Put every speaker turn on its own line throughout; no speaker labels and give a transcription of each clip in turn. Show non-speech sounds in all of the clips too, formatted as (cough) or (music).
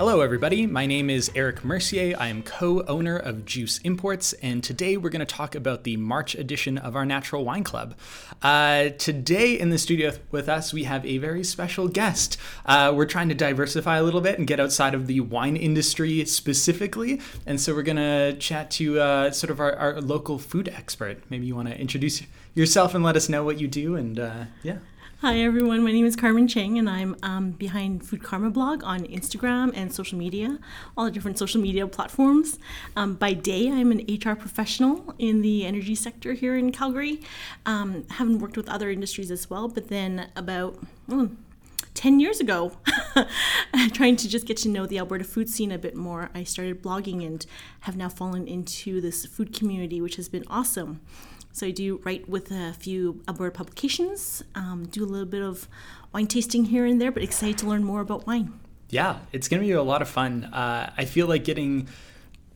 Hello, everybody. My name is Eric Mercier. I am co owner of Juice Imports, and today we're going to talk about the March edition of our Natural Wine Club. Uh, today in the studio with us, we have a very special guest. Uh, we're trying to diversify a little bit and get outside of the wine industry specifically, and so we're going to chat to uh, sort of our, our, local food expert. Maybe you want to introduce yourself and let us know what you do, and uh, yeah.
Hi everyone, my name is Carmen Cheng and I'm um, behind Food Karma blog on Instagram and social media, all the different social media platforms. Um, by day, I'm an HR professional in the energy sector here in Calgary. Um, haven't worked with other industries as well, but then about oh, 10 years ago, (laughs) trying to just get to know the Alberta food scene a bit more, I started blogging and have now fallen into this food community, which has been awesome. So I do write with a few Alberta publications, um, do a little bit of wine tasting here and there, but excited to learn more about wine.
Yeah, it's going to be a lot of fun. Uh, I feel like getting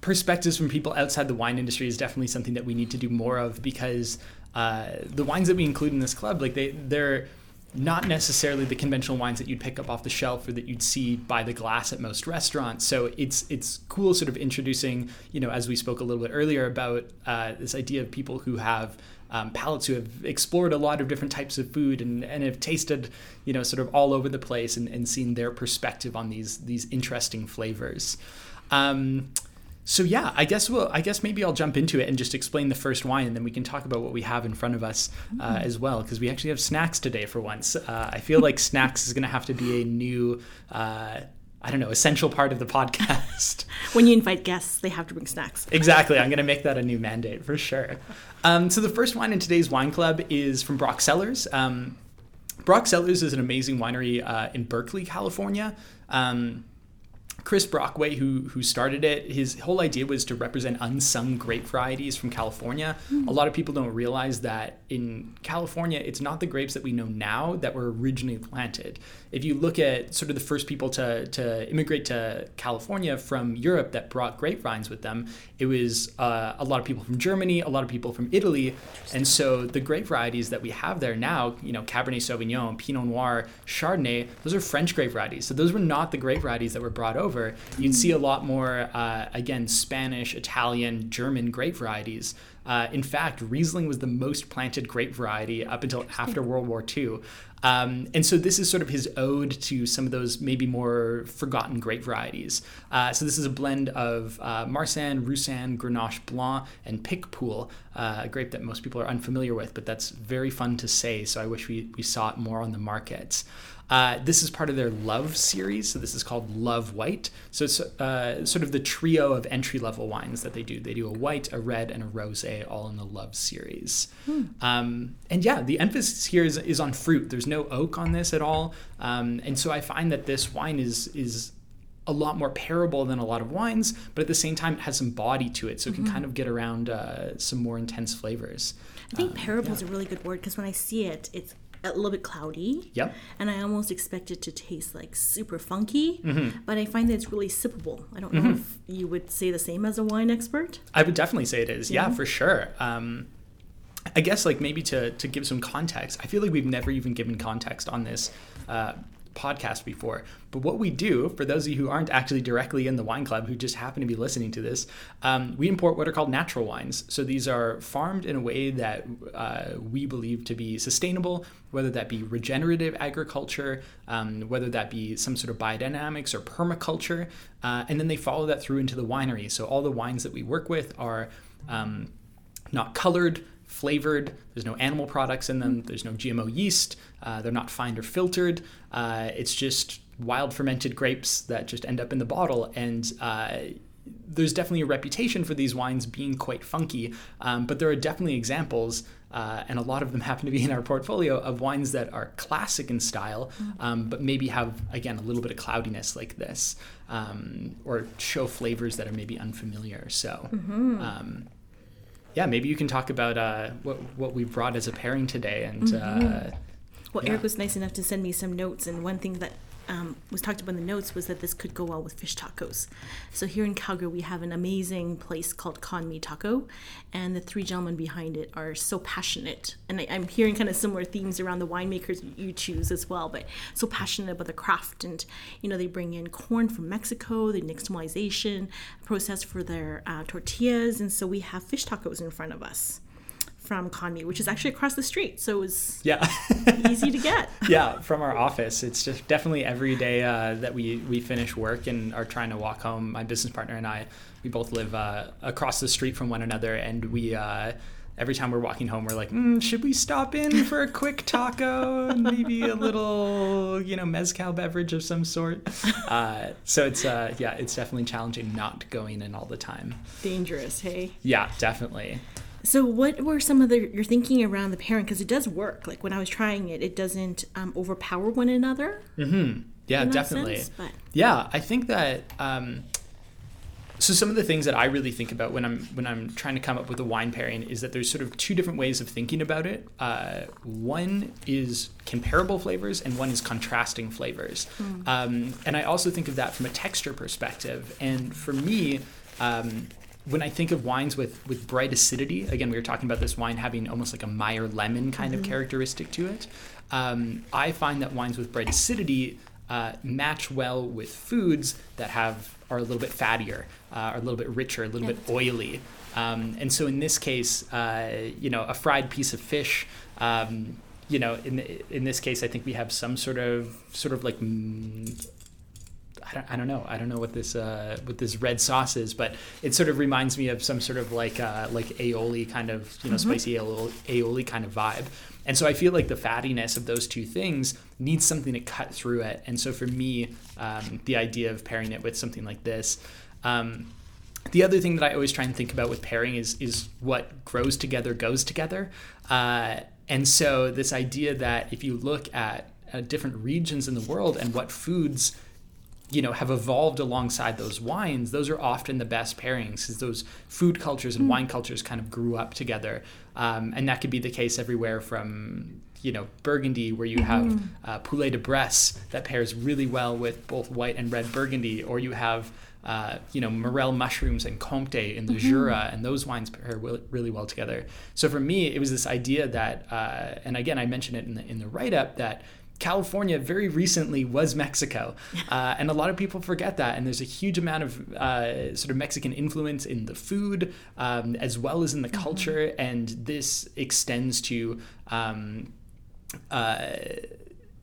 perspectives from people outside the wine industry is definitely something that we need to do more of because uh, the wines that we include in this club, like they, they're not necessarily the conventional wines that you'd pick up off the shelf or that you'd see by the glass at most restaurants. So it's it's cool, sort of introducing, you know, as we spoke a little bit earlier about uh, this idea of people who have um, palates who have explored a lot of different types of food and, and have tasted, you know, sort of all over the place and, and seen their perspective on these these interesting flavors. Um, so yeah, I guess we'll. I guess maybe I'll jump into it and just explain the first wine, and then we can talk about what we have in front of us uh, mm-hmm. as well, because we actually have snacks today for once. Uh, I feel like (laughs) snacks is going to have to be a new. Uh, I don't know, essential part of the podcast. (laughs)
when you invite guests, they have to bring snacks.
exactly. I'm going to make that a (laughs) new mandate for sure. Um, so, the first wine in today's wine club is from Brock Cellars. Um, Brock Cellars is an amazing winery uh, in Berkeley, California. Um, Chris Brockway, who who started it, his whole idea was to represent unsung grape varieties from California. Mm. A lot of people don't realize that in California, it's not the grapes that we know now that were originally planted. If you look at sort of the first people to to immigrate to California from Europe that brought grapevines with them, it was uh, a lot of people from Germany, a lot of people from Italy, and so the grape varieties that we have there now, you know, Cabernet Sauvignon, Pinot Noir, Chardonnay, those are French grape varieties. So those were not the grape varieties that were brought over over, you'd see a lot more, uh, again, Spanish, Italian, German grape varieties. Uh, in fact, Riesling was the most planted grape variety up until after World War II. Um, and so this is sort of his ode to some of those maybe more forgotten grape varieties. Uh, so this is a blend of uh, Marsanne, Roussanne, Grenache Blanc, and Picpoul, uh, a grape that most people are unfamiliar with, but that's very fun to say. So I wish we, we saw it more on the markets. Uh, this is part of their Love series, so this is called Love White. So it's uh, sort of the trio of entry level wines that they do. They do a white, a red, and a rosé, all in the Love series. Hmm. Um, and yeah, the emphasis here is, is on fruit. There's no oak on this at all, um, and so I find that this wine is is a lot more parable than a lot of wines, but at the same time, it has some body to it, so it can mm-hmm. kind of get around uh, some more intense flavors.
I think parable is yeah. a really good word because when I see it, it's a little bit cloudy.
Yep.
And I almost expect it to taste like super funky, mm-hmm. but I find that it's really sippable. I don't know mm-hmm. if you would say the same as a wine expert.
I would definitely say it is. Yeah, yeah for sure. Um, I guess like maybe to to give some context, I feel like we've never even given context on this. Uh, podcast before. But what we do, for those of you who aren't actually directly in the wine club, who just happen to be listening to this, um, we import what are called natural wines. So these are farmed in a way that uh, we believe to be sustainable, whether that be regenerative agriculture, um, whether that be some sort of biodynamics or permaculture. Uh, and then they follow that through into the winery. So all the wines that we work with are um, not colored, flavored. There's no animal products in them. There's no GMO yeast. Uh, they're not fined or filtered. Uh, it's just wild fermented grapes that just end up in the bottle. And uh, there's definitely a reputation for these wines being quite funky, um, but there are definitely examples, uh, and a lot of them (laughs) happen to be in our portfolio, of wines that are classic in style, um, but maybe have, again, a little bit of cloudiness like this, um, or show flavors that are maybe unfamiliar. So, mm-hmm. Yeah, maybe you can talk about uh, what what we brought as a pairing today. And mm-hmm. uh,
well, yeah. Eric was nice enough to send me some notes, and one thing that um, was talked about in the notes was that this could go well with fish tacos. So here in Calgary, we have an amazing place called Con Me Taco, and the three gentlemen behind it are so passionate. And I, I'm hearing kind of similar themes around the winemakers you choose as well, but so passionate about the craft. And you know, they bring in corn from Mexico, the nixtamalization process for their uh, tortillas, and so we have fish tacos in front of us from Conme, which is actually across the street. So it was
Yeah. (laughs)
easy to get.
yeah, from our office. It's just definitely every day uh, that we, we finish work and are trying to walk home. My business partner and I, we both live uh, across the street from one another, and we. Uh, Every time we're walking home, we're like, mm, should we stop in for a quick taco and maybe a little, you know, mezcal beverage of some sort? (laughs) Uh, so it's, uh, yeah, it's definitely challenging not going in all the time.
Dangerous, hey?
Yeah, definitely.
So, what were some of the your thinking around the pairing? Because it does work. Like when I was trying it, it doesn't um, overpower one another.
Mm-hmm. Yeah, definitely.
sense, but-
Yeah, I think that. Um, so some of the things that I really think about when I'm when I'm trying to come up with a wine pairing is that there's sort of two different ways of thinking about it. Uh, one is comparable flavors, and one is contrasting flavors. Um, and I also think of that from a texture perspective. And for me. Um, when I think of wines with, with bright acidity, again, we were talking about this wine having almost like a Meyer lemon kind of characteristic to it. Um, I find that wines with bright acidity uh, match well with foods that have are a little bit fattier, uh, are a little bit richer, a little bit oily. Um, and so in this case, uh, you know, a fried piece of fish. Um, you know, in in this case, I think we have some sort of sort of like mm, I don't, I don't know. I don't know what this uh, what this red sauce is, but it sort of reminds me of some sort of like uh, like aioli kind of you know spicy aioli, aioli kind of vibe. And so I feel like the fattiness of those two things needs something to cut through it. And so for me, um, the idea of pairing it with something like this. Um, the other thing that I always try and think about with pairing is is what grows together goes together. Uh, and so this idea that if you look at uh, different regions in the world and what foods you know have evolved alongside those wines those are often the best pairings because those food cultures and wine cultures kind of grew up together. Um, and that could be the case everywhere from you know burgundy where you have uh, poulet de bresse that pairs really well with both white and red burgundy or you have uh, you know morel mushrooms and comte in the jura and those wines pair really well together. So for me it was this idea that uh, and again i mentioned it in the, in the write-up that California very recently was Mexico, (laughs) uh, and a lot of people forget that. And there's a huge amount of uh, sort of Mexican influence in the food um, as well as in the culture, and this extends to. Um, uh,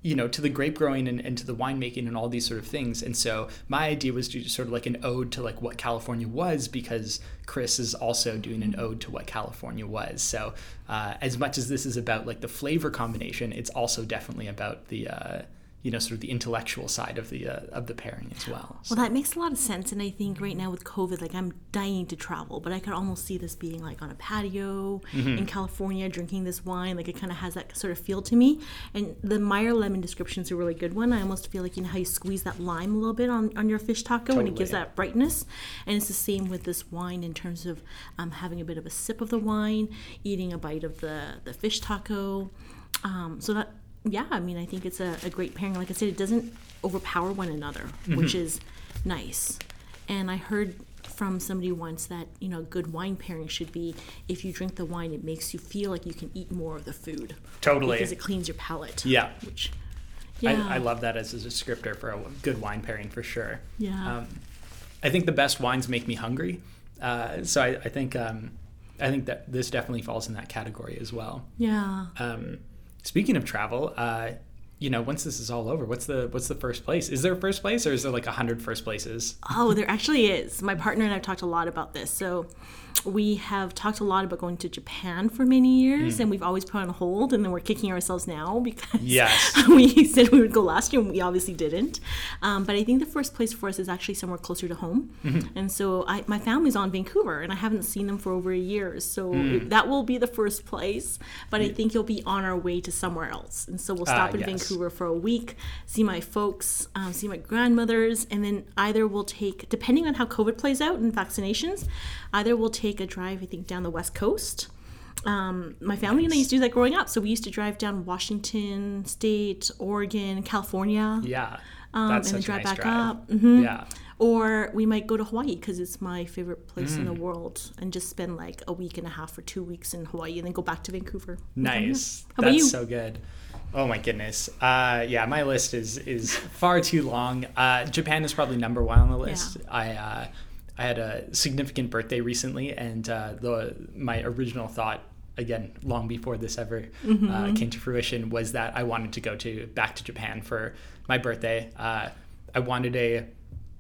you know, to the grape growing and, and to the winemaking and all these sort of things. And so my idea was to sort of like an ode to like what California was because Chris is also doing an ode to what California was. So uh, as much as this is about like the flavor combination, it's also definitely about the uh, you know sort of the intellectual side of the uh, of the pairing as well.
Well, that makes a lot of sense. And I think right now with COVID, like I'm dying to travel, but I could almost see this being like on a patio in California, drinking this wine. Like it kind of has that sort of feel to me. And the Meyer lemon description is a really good one. I almost feel like you know how you squeeze that lime a little bit on, on your fish taco and it gives
Totally.
that brightness. And it's the same with this wine in terms of um, having a bit of a sip of the wine, eating a bite of the, the fish taco. Um, so that yeah, I mean, I think it's a, a great pairing. Like I said, it doesn't overpower one another, which is nice. And I heard from somebody once that you know a good wine pairing should be if you drink the wine, it makes you feel like you can eat more of the food
Totally.
because it cleans your palate.
Yeah.
Which, yeah,
I, I love that as a descriptor for a good wine pairing for sure.
Yeah.
Um, I think the best wines make me hungry. Uh, so I, I think um, I think that this definitely falls in that category as well.
yeah.
Um, speaking of travel, uh, you know, once this is all over, what's the what's the first place? Is there a first place, or is there like a hundred first places?
Oh, there actually is. My partner and I have talked a lot about this. So we have talked a lot about going to Japan for many years, and we've always put on hold, and then we're kicking ourselves now because
Yes. (laughs)
we said we would go last year, and we obviously didn't. Um, but I think the first place for us is actually somewhere closer to home, and so I, my family's on Vancouver, and I haven't seen them for over a year, so that will be the first place. But I think you'll be on our way to somewhere else, and so we'll
Ah,
stop in
yes.
Vancouver for a week, see my folks, um, see my grandmothers, and then either we'll take, depending on how COVID plays out and vaccinations, either we'll take a drive, I think, down the West Coast. Um, my family and I used to do that growing up. So we used to drive down Washington State, Oregon, California.
Yeah,
um, and then drive
nice
back
drive.
up. Mhm.
Yeah.
Or we might go to Hawaii because it's my favorite place
Mm.
in the world, and just spend like a week and a half or two weeks in Hawaii, and then go back to Vancouver. and come here.
Nice.
How about
That's
you?
so good. Oh my goodness. Uh, yeah, my list is is far too long. Uh, Japan is probably number one on the list. I uh, I had a significant birthday recently, and uh, the my original thought again long before this ever
Mm-hmm.
uh, came to fruition was that I wanted to go to back to Japan for my birthday. Uh, I wanted a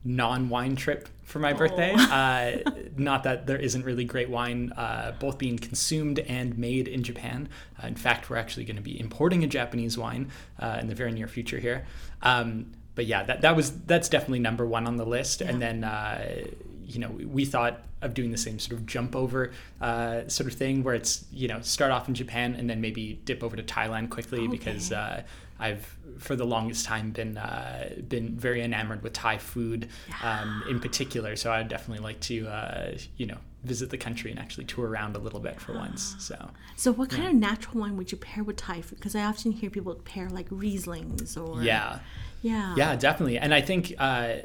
non-wine trip for my birthday. Uh, not that there isn't really great wine, uh, both being consumed and made in Japan. Uh, in fact, we're actually going to be importing a Japanese wine uh, in the very near future here. Um, but yeah, that, that was that's definitely number one on the list. And then uh, you know we thought of doing the same sort of jump over uh, sort of thing where it's you know start off in Japan and then maybe dip over to Thailand quickly because uh, I've for the longest time been uh, been very enamored with Thai food um, in particular. So I'd definitely like to uh, you know visit the country and actually tour around a little bit for once. So
So, what kind of natural wine would you pair with Thai food? Because I often hear people pair like Rieslings or
yeah.
yeah,
Yeah, definitely. And I think uh,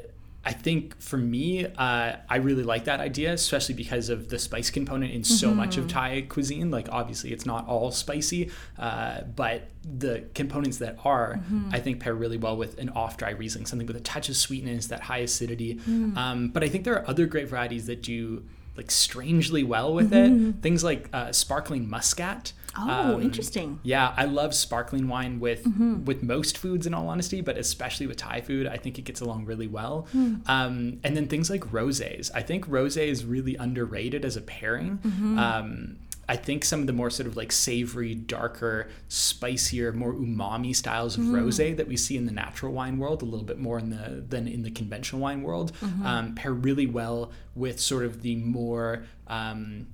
I think for me, uh, I really like that idea, especially because of the spice component in so much of Thai cuisine. Like, obviously, it's not all spicy, uh, but the components that are, I think, pair really well with an off-dry Riesling, something with a touch of sweetness, that high acidity. Um, but I think there are other great varieties that do like strangely well with it. Things like uh, sparkling muscat.
Oh,
Um,
interesting.
yeah, I love sparkling wine with with most foods, in all honesty, but especially with Thai food, I think it gets along really well. Um, and then things like rosés. I think rosé is really underrated as a pairing. Um, I think some of the more sort of like savory, darker, spicier, more umami styles of rosé that we see in the natural wine world, a little bit more in the than in the conventional wine world, um, pair really well with sort of the more um,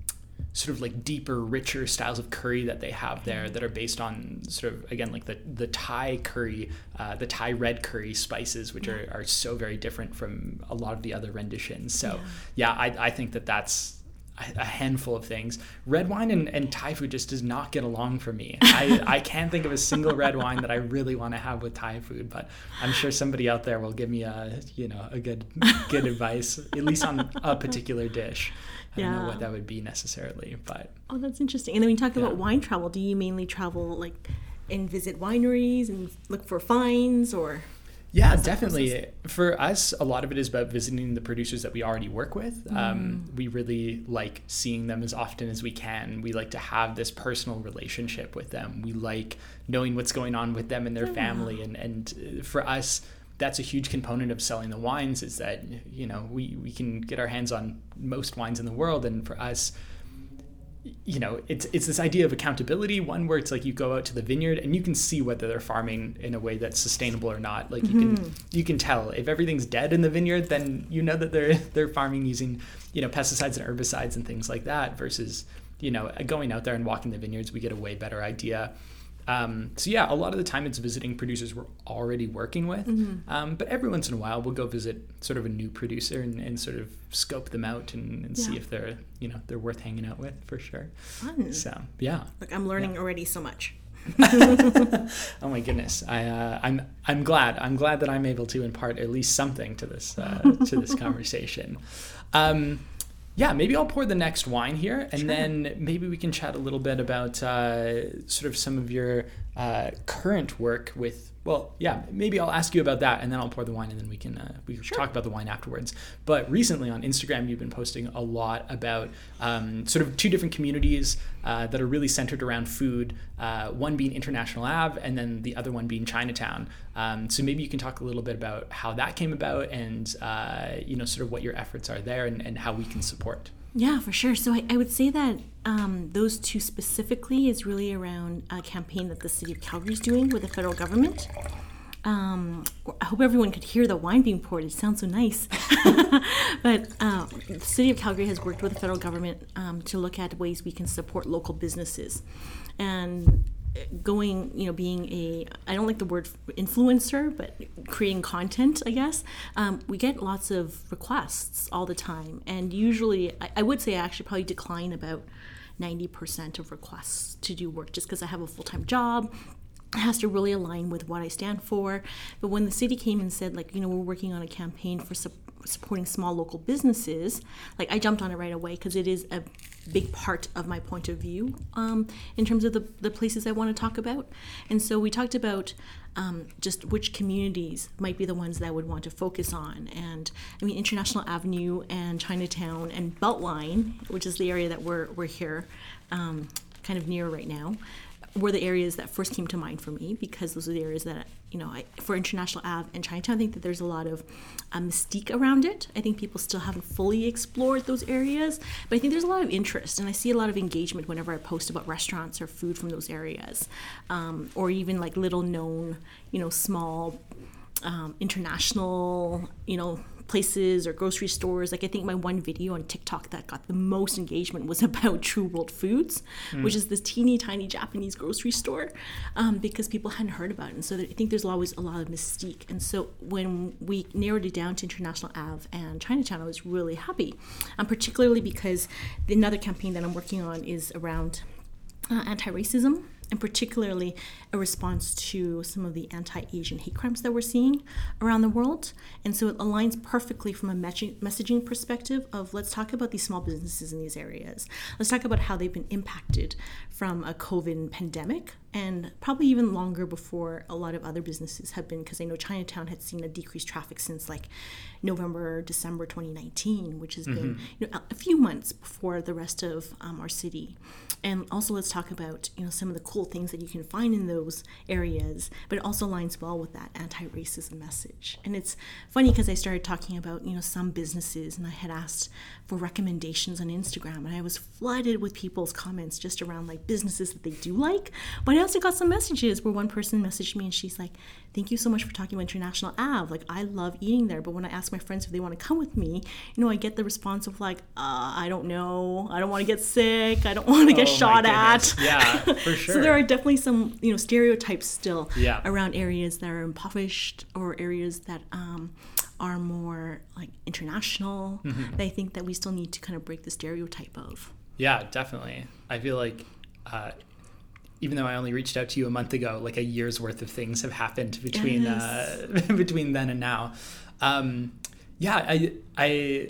sort of like deeper, richer styles of curry that they have there that are based on sort of again like the the Thai curry, uh, the Thai red curry spices, which are, are so very different from a lot of the other renditions. So yeah, I, I think that that's a a handful of things. Red wine and, and Thai food just does not get along for me. (laughs) I, I can't think of a single red wine that I really want to have with Thai food, but I'm sure somebody out there will give me a you know a good good (laughs) advice, at least on a particular dish. I don't know what that would be necessarily, but
Oh, that's interesting. And then when you talk
Yeah.
about wine travel, do you mainly travel like and visit wineries and look for finds or?
Yeah, definitely. For us, a lot of it is about visiting the producers that we already work with. Um, we really like seeing them as often as we can. We like to have this personal relationship with them. We like knowing what's going on with them and their family. And, and uh, for us, that's a huge component of selling the wines is that, you know, we, we can get our hands on most wines in the world. And for us, you know, it's it's this idea of accountability. One where it's like you go out to the vineyard and you can see whether they're farming in a way that's sustainable or not. Like you can mm-hmm. you can tell if everything's dead in the vineyard, then you know that they're they're farming using you know pesticides and herbicides and things like that. Versus you know going out there and walking the vineyards, we get a way better idea. Um, so yeah, a lot of the time it's visiting producers we're already working with, um, but every once in a while we'll go visit sort of a new producer and, and sort of scope them out and, and see if they're you know they're worth hanging out with for sure.
Fun.
So yeah.
Look, I'm learning already so much. (laughs)
Oh my goodness. I uh, I'm I'm glad. I'm glad that I'm able to impart at least something to this uh, to this (laughs) conversation. Um, yeah, maybe I'll pour the next wine here, and then maybe we can chat a little bit about uh, sort of some of your uh, current work with. Well, yeah, maybe I'll ask you about that, and then I'll pour the wine, and then we can uh, we can talk about the wine afterwards. But recently on Instagram, you've been posting a lot about um, sort of two different communities uh, that are really centered around food. Uh, one being International Ave, and then the other one being Chinatown. Um, so maybe you can talk a little bit about how that came about, and uh, you know, sort of what your efforts are there, and, and how we can support.
Yeah, for sure. So I, I would say that um, those two specifically is really around a campaign that the city of Calgary is doing with the federal government. Um, I hope everyone could hear the wine being poured. It sounds so nice. (laughs) but uh, the city of Calgary has worked with the federal government um, to look at ways we can support local businesses, and going, you know, being a I don't like the word influencer, but creating content, I guess. Um, we get lots of requests all the time, and usually I, I would say I actually probably decline about ninety percent of requests to do work just because I have a full time job it has to really align with what I stand for. But when the city came and said, like, you know, we're working on a campaign for su- supporting small local businesses, like, I jumped on it right away because it is a big part of my point of view um, in terms of the, the places I want to talk about. And so we talked about um, just which communities might be the ones that I would want to focus on. And I mean, International Avenue and Chinatown and Beltline, which is the area that we're, we're here um, kind of near right now were the areas that first came to mind for me because those are the areas that you know I, for International Ave and Chinatown. I think that there's a lot of um, mystique around it. I think people still haven't fully explored those areas, but I think there's a lot of interest and I see a lot of engagement whenever I post about restaurants or food from those areas, um, or even like little known, you know, small um, international, you know, places or grocery stores. Like I think my one video on TikTok that got the most engagement was (laughs) about True World Foods, mm. which is this teeny tiny Japanese grocery store, um, because people hadn't heard about it. And so I think there's always a lot of mystique. And so when we narrowed it down to International Ave and Chinatown, I was really happy, um, particularly because another campaign that I'm working on is around uh, anti-racism and particularly a response to some of the anti Asian hate crimes that we're seeing around the world. And so it aligns perfectly from a messaging perspective of let's talk about these small businesses in these areas. Let's talk about how they've been impacted from a COVID pandemic and probably even longer before a lot of other businesses have been, because I know Chinatown had seen a decreased traffic since like November, December 2019, which has mm-hmm. been you know, a few months before the rest of um, our city. And also, let's talk about you know some of the cool things that you can find in those areas, but it also aligns well with that anti-racism message. And it's funny because I started talking about you know some businesses, and I had asked for recommendations on Instagram, and I was flooded with people's comments just around like businesses that they do like. But I also got some messages where one person messaged me and she's like, "Thank you so much for talking about International Ave. Like I love eating there, but when I ask my friends if they want to come with me, you know, I get the response of like, uh, I don't know, I don't want to get sick, I don't (laughs) want to get oh, shot at.
Yeah, (laughs) for sure.
so there are definitely some you know stereotypes still
yeah.
around areas that are impoverished or areas that um, are more like international. Mm-hmm. That I think that we still need to kind of break the stereotype of.
Yeah, definitely. I feel like. Uh, even though I only reached out to you a month ago, like a year's worth of things have happened between yes. uh, (laughs) between then and now. Um, yeah, I I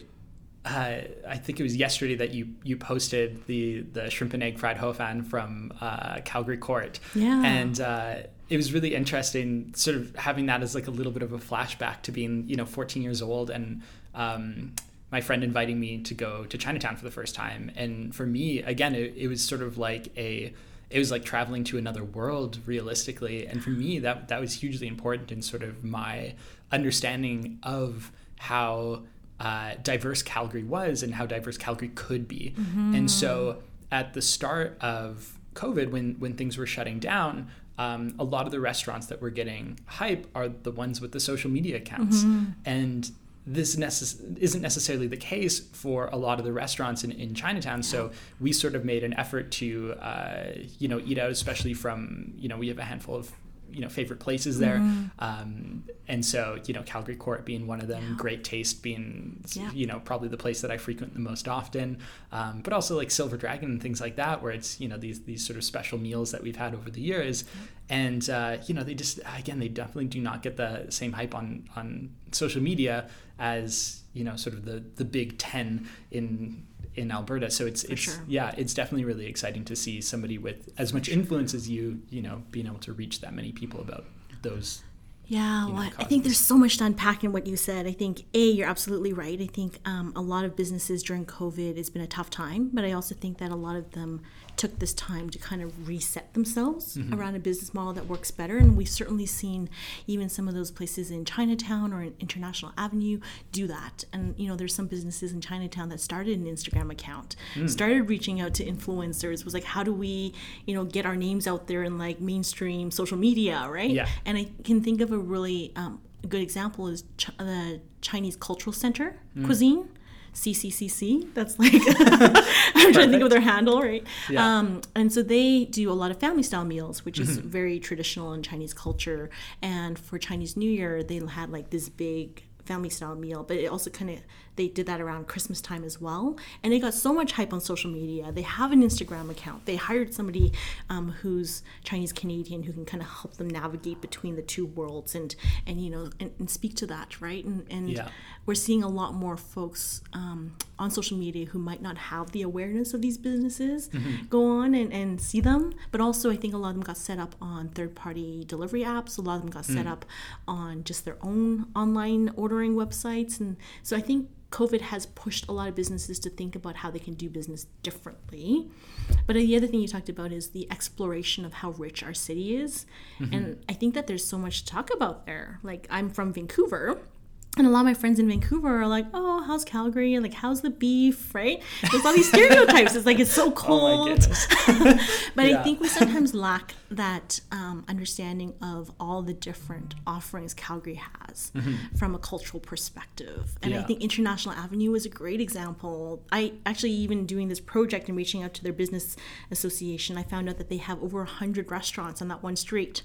uh, I think it was yesterday that you you posted the the shrimp and egg fried ho fan from uh, Calgary Court.
Yeah,
and uh, it was really interesting, sort of having that as like a little bit of a flashback to being you know 14 years old and. Um, my friend inviting me to go to Chinatown for the first time, and for me, again, it, it was sort of like a it was like traveling to another world realistically and for me that that was hugely important in sort of my understanding of how uh, diverse Calgary was and how diverse Calgary could be. Mm-hmm. And so at the start of COVID, when when things were shutting down, um, a lot of the restaurants that were getting hype are the ones with the social media accounts, mm-hmm. and this necess- isn't necessarily the case for a lot of the restaurants in, in Chinatown. So we sort of made an effort to, uh, you know, eat out, especially from, you know, we have a handful of you know favorite places there mm-hmm. um, and so you know calgary court being one of them yeah. great taste being yeah. you know probably the place that i frequent the most often um, but also like silver dragon and things like that where it's you know these these sort of special meals that we've had over the years and uh, you know they just again they definitely do not get the same hype on on social media as you know sort of the the big 10 in in Alberta. So it's For it's sure. yeah, it's definitely really exciting to see somebody with as much influence as you, you know, being able to reach that many people about those
yeah, well, I think there's so much to unpack in what you said. I think a you're absolutely right. I think um, a lot of businesses during COVID has been a tough time, but I also think that a lot of them took this time to kind of reset themselves mm-hmm. around a business model that works better. And we've certainly seen even some of those places in Chinatown or in International Avenue do that. And, you know, there's some businesses in Chinatown that started an Instagram account, mm. started reaching out to influencers, was like, how do we, you know, get our names out there in like mainstream social media, right?
Yeah.
And I can think of a really um, good example is Ch- the Chinese Cultural Center mm. cuisine CCCC. That's like (laughs) I'm trying to think of their handle, right? Yeah. Um, and so they do a lot of family style meals, which is mm-hmm. very traditional in Chinese culture. And for Chinese New Year, they had like this big family style meal, but it also kind of they did that around Christmas time as well, and they got so much hype on social media. They have an Instagram account. They hired somebody um, who's Chinese Canadian who can kind of help them navigate between the two worlds and and you know and, and speak to that right. And and
Yeah.
we're seeing a lot more folks um, on social media who might not have the awareness of these businesses go on and, and see them. But also, I think a lot of them got set up on third party delivery apps. A lot of them got set up on just their own online ordering websites. And so I think COVID has pushed a lot of businesses to think about how they can do business differently. But the other thing you talked about is the exploration of how rich our city is. Mm-hmm. And I think that there's so much to talk about there. Like, I'm from Vancouver. And a lot of my friends in Vancouver are like, "Oh, how's Calgary? Like, how's the beef? Right? There's all these stereotypes. It's like it's so (laughs)
Oh
cold.
goodness. (laughs)
but
Yeah.
I think we sometimes lack that um, understanding of all the different offerings Calgary has from a cultural perspective. And I
Mm-hmm.
Think International Avenue is a great example. I actually, even doing this project and reaching out to their business association, I found out that they have over 100 restaurants on that one street.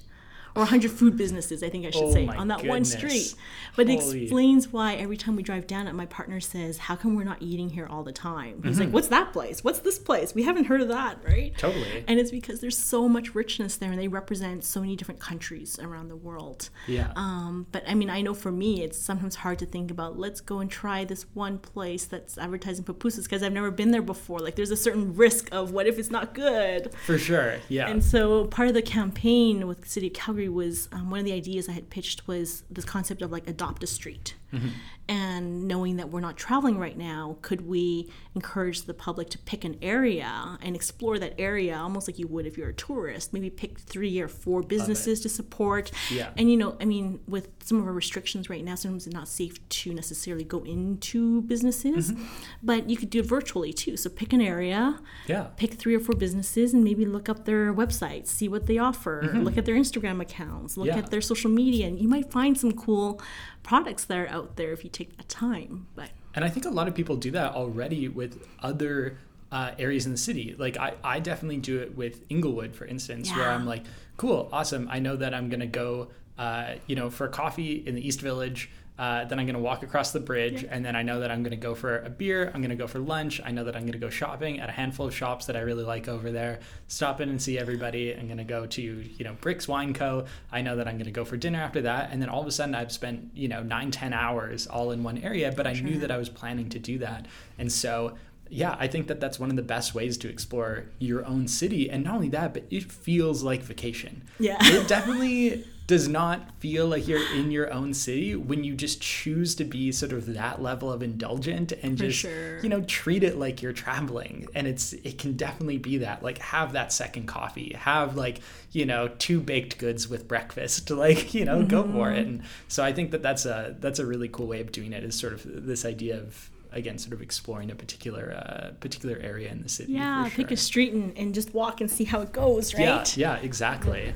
Or 100 food businesses, I think I should
Oh
say, on that one street. But it explains why every time we drive down it, my partner says, How come we're not eating here all the time? He's
Mm-hmm.
like, What's that place? What's this place? We haven't heard of that, right?
Totally.
And it's because there's so much richness there and they represent so many different countries around the world.
Yeah.
Um, but I mean, I know for me, it's sometimes hard to think about, let's go and try this one place that's advertising pupusas because I've never been there before. Like, there's a certain risk of what if it's not good?
For sure. Yeah.
And so part of the campaign with the city of Calgary was um, one of the ideas I had pitched was this concept of like adopt a street. Mm-hmm. And knowing that we're not traveling right now, could we encourage the public to pick an area and explore that area almost like you would if you're a tourist? Maybe pick three or four businesses to support.
Yeah.
And you know, I mean, with some of our restrictions right now, sometimes it's not safe to necessarily go into businesses, mm-hmm. but you could do it virtually too. So pick an area,
yeah.
pick three or four businesses and maybe look up their websites, see what they offer, mm-hmm. look at their Instagram accounts, look
Yeah.
at their social media, and you might find some cool products that are out there if you take the time. But
And I think a lot of people do that already with other uh, areas in the city. Like I, I definitely do it with Inglewood, for instance, where I'm like, cool, awesome. I know that I'm gonna go, uh, you know, for coffee in the East Village. Uh, then I'm gonna walk across the bridge, and then I know that I'm gonna go for a beer. I'm gonna go for lunch. I know that I'm gonna go shopping at a handful of shops that I really like over there. Stop in and see everybody. I'm gonna go to you know Bricks Wine Co. I know that I'm gonna go for dinner after that, and then all of a sudden I've spent you know nine ten hours all in one area. But I knew that I was planning to do that, and so yeah, I think that that's one of the best ways to explore your own city. And not only that, but it feels like vacation.
Yeah.
It definitely does not feel like you're in your own city when you just choose to be sort of that level of indulgent and just
sure.
you know treat it like you're traveling and it's it can definitely be that like have that second coffee have like you know two baked goods with breakfast (laughs) like you know go for it and so i think that that's a that's a really cool way of doing it is sort of this idea of again sort of exploring a particular uh, particular area in the city
yeah,
for
pick a street and, and just walk and see how it goes, right?
Yeah, yeah, exactly.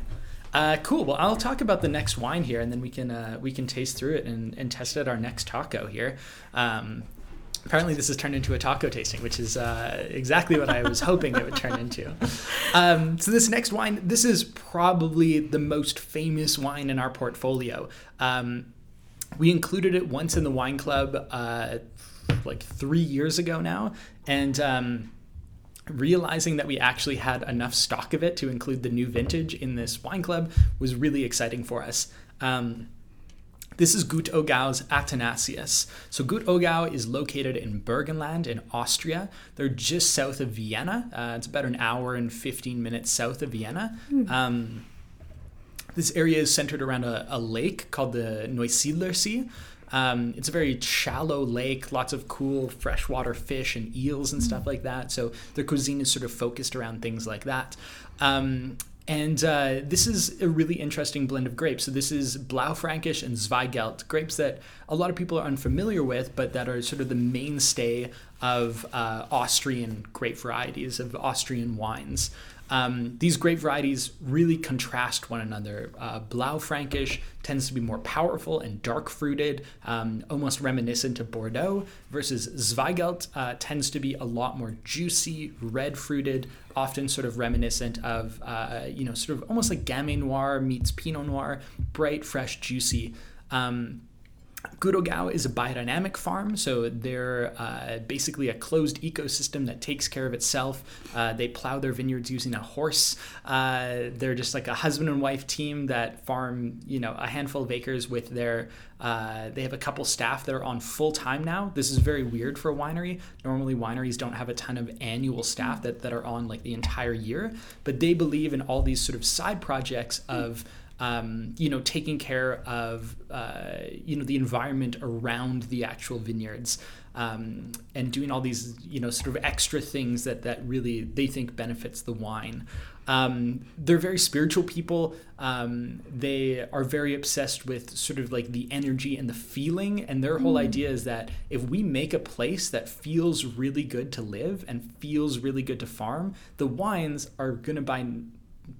Uh, cool. Well, I'll talk about the next wine here, and then we can uh, we can taste through it and, and test it our next taco here. Um, apparently, this has turned into a taco tasting, which is uh, exactly what I was (laughs) hoping it would turn into. Um, so this next wine, this is probably the most famous wine in our portfolio. Um, we included it once in the wine club uh, like three years ago now, and. Realizing that we actually had enough stock of it to include the new vintage in this wine club was really exciting for us. Um, this is Gut Oggau's Athanasius. So Gut Oggau is located in Burgenland in Austria. They're just south of Vienna. Uh, it's about an hour and 15 minutes south of Vienna. Um, this area is centered around a, a lake called the Neusiedlersee. Um, it's a very shallow lake, lots of cool freshwater fish and eels and stuff like that. So their cuisine is sort of focused around things like that. Um, and uh, this is a really interesting blend of grapes. So this is Blaufränkisch and Zweigelt, grapes that a lot of people are unfamiliar with, but that are sort of the mainstay of uh, Austrian grape varieties, of Austrian wines. Um, these grape varieties really contrast one another. Uh, Blaufränkisch tends to be more powerful and dark fruited, um, almost reminiscent of Bordeaux, versus Zweigelt uh, tends to be a lot more juicy, red fruited, often sort of reminiscent of, uh, you know, sort of almost like Gamay Noir meets Pinot Noir, bright, fresh, juicy. Um, Gut Oggau is a biodynamic farm, so they're uh, basically a closed ecosystem that takes care of itself. Uh, they plow their vineyards using a horse. Uh, they're just like a husband and wife team that farm, you know, a handful of acres with their. Uh, they have a couple staff that are on full time now. This is very weird for a winery. Normally, wineries don't have a ton of annual staff that, that are on like the entire year, but they believe in all these sort of side projects of um, you know, taking care of, uh, you know, the environment around the actual vineyards um, and doing all these, you know, sort of extra things that, that really they think benefits the wine. Um, they're very spiritual people. Um, they are very obsessed with sort of like the energy and the feeling. And their whole mm. idea is that if we make a place that feels really good to live and feels really good to farm, the wines are going to buy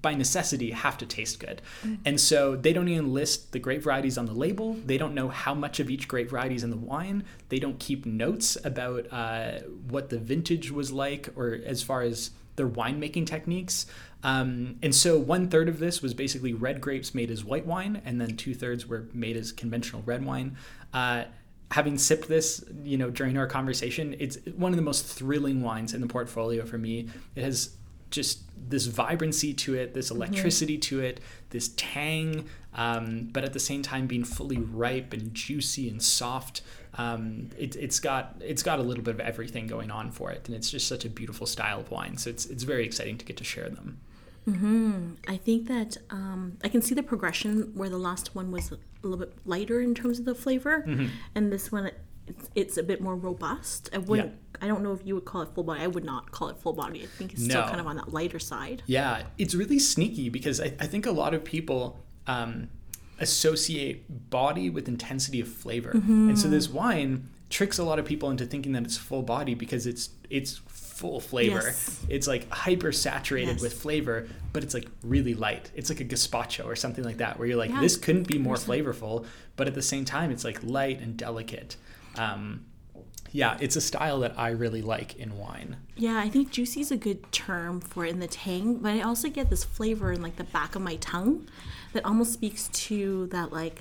by necessity have to taste good. Mm. And so they don't even list the grape varieties on the label. They don't know how much of each grape variety is in the wine. They don't keep notes about uh, what the vintage was like or as far as their winemaking techniques. Um, and so one third of this was basically red grapes made as white wine, and then two thirds were made as conventional red wine. Uh, having sipped this, you know, during our conversation, it's one of the most thrilling wines in the portfolio for me. It has just this vibrancy to it, this mm-hmm. electricity mm-hmm. to it, this tang, um, but at the same time being fully ripe and juicy and soft. Um, it, has got it's got a little bit of everything going on for it, and it's just such a beautiful style of wine. So it's it's very exciting to get to share them.
Mm-hmm. I think that um, I can see the progression where the last one was a little bit lighter in terms of the flavor, mm-hmm. and this one it's, it's a bit more robust. I wouldn't. I don't know if you would call it full body. I would not call it full body. I think it's no. still kind of on that lighter side.
Yeah, it's really sneaky because I, I think a lot of people um, associate body with intensity of flavor, mm-hmm. and so this wine tricks a lot of people into thinking that it's full body because it's it's full flavor. Yes. It's like hyper saturated yes. with flavor, but it's like really light. It's like a gazpacho or something like that, where you're like, yeah, this couldn't be more flavorful, but at the same time, it's like light and delicate. Um, yeah, it's a style that I really like in wine.
Yeah, I think juicy is a good term for it in the tang, but I also get this flavor in like the back of my tongue that almost speaks to that like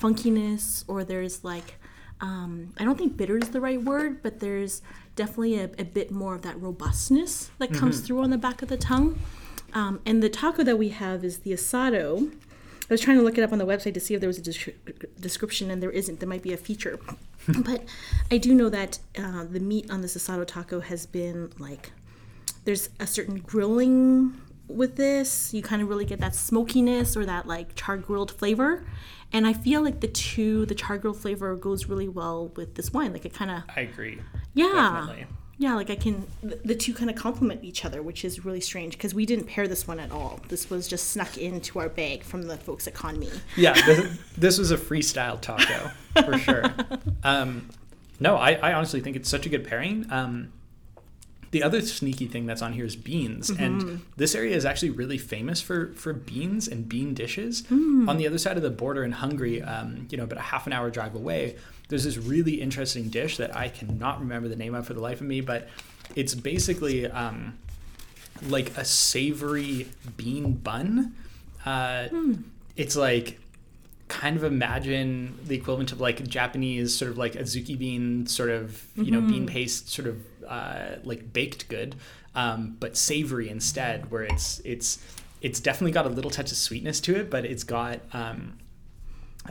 funkiness or there's like um, I don't think bitter is the right word, but there's definitely a, a bit more of that robustness that comes mm-hmm. through on the back of the tongue. Um, and the taco that we have is the asado, I was trying to look it up on the website to see if there was a description, and there isn't. There might be a feature, but I do know that uh, the meat on this asado taco has been like there's a certain grilling with this. You kind of really get that smokiness or that like char grilled flavor, and I feel like the two, the char grilled flavor goes really well with this wine. Like it kind of.
I agree.
Yeah. Definitely yeah like i can the two kind of complement each other which is really strange because we didn't pair this one at all. This was just snuck into our bag from the folks at conmi
yeah this, this was a freestyle taco for sure. (laughs) Um, no I, I, honestly think it's such a good pairing. Um, the other sneaky thing that's on here is beans, mm-hmm. and this area is actually really famous for for beans and bean dishes. Mm. On the other side of the border in Hungary, um, you know, about a half an hour drive away, there's this really interesting dish that I cannot remember the name of for the life of me, but it's basically um, like a savory bean bun. Uh, mm. It's like kind of imagine the equivalent of like Japanese sort of like azuki bean sort of you mm-hmm. know bean mm-hmm. paste sort of uh, like baked good, um, but savory instead, where it's it's it's definitely got a little touch of sweetness to it, but it's got um,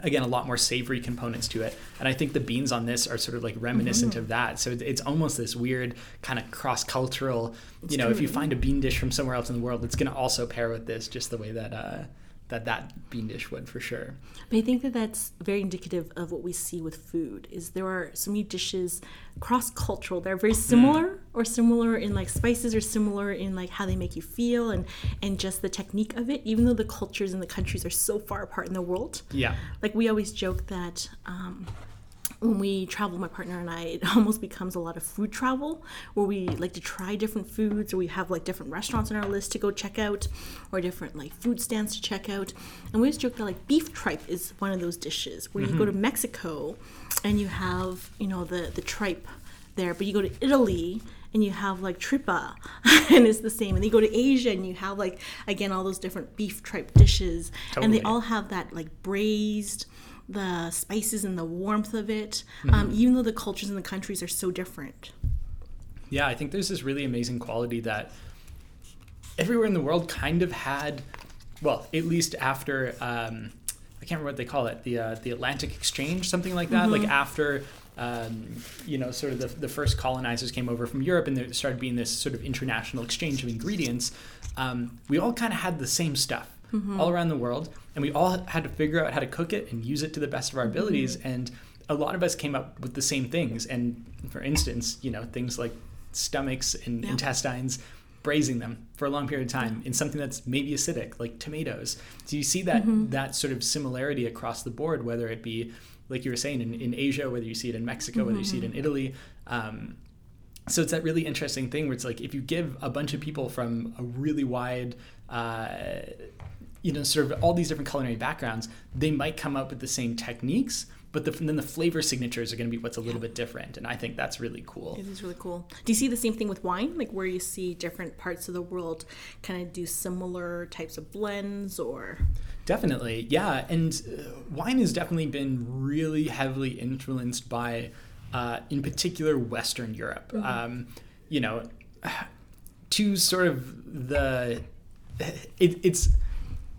again a lot more savory components to it and i think the beans on this are sort of like reminiscent mm-hmm. of that so it's almost this weird kind of cross-cultural you know true. if you find a bean dish from somewhere else in the world it's going to also pair with this just the way that uh, that that bean dish would for sure.
But I think that that's very indicative of what we see with food. Is there are so many dishes cross cultural. They're very similar mm. or similar in like spices or similar in like how they make you feel and and just the technique of it. Even though the cultures and the countries are so far apart in the world.
Yeah.
Like we always joke that. Um, when we travel, my partner and I, (laughs) it almost becomes a lot of food travel where we like to try different foods or we have like different restaurants on our list to go check out or different like food stands to check out. And we always joke that like beef tripe is one of those dishes where mm-hmm. you go to mm-hmm. Mexico and you have, you know, the, the tripe there, but you go to Italy and you have like tripa (laughs) and it's the same and you go to asia and you have like again all those different beef tripe dishes totally. and they all have that like braised the spices and the warmth of it,
Mm-hmm.
um, even though the cultures and the countries are so different.
Yeah, I think there's this really amazing quality that everywhere in the world kind of had, well, at least after um, I can't remember what they call it, the uh, the Atlantic Exchange, something like that. Like after. Um, you know, sort of the, the first colonizers came over from Europe, and there started being this sort of international exchange of ingredients. Um, we all kind of had the same stuff all around the world, and we all had to figure out how to cook it and use it to the best of our abilities. And a lot of us came up with the same things. And for instance, you know, things like stomachs and
Yeah.
intestines, braising them for a long period of time in something that's maybe acidic, like tomatoes. Do you see that that sort of similarity across the board, whether it be like you were saying in, in Asia, whether you see it in Mexico, whether you see it in Italy? Um, so it's that really interesting thing where it's like if you give a bunch of people from a really wide uh, you know sort of all these different culinary backgrounds they might come up with the same techniques but the, then the flavor signatures are going to be what's a little bit different and i think that's really cool
It is really cool. Do you see the same thing with wine? Like where you see different parts of the world kind of do similar types of blends or
Definitely, yeah. And uh, wine has definitely been really heavily influenced by, uh, in particular, Western Europe. Um, you know, (sighs) to sort of the, it, it's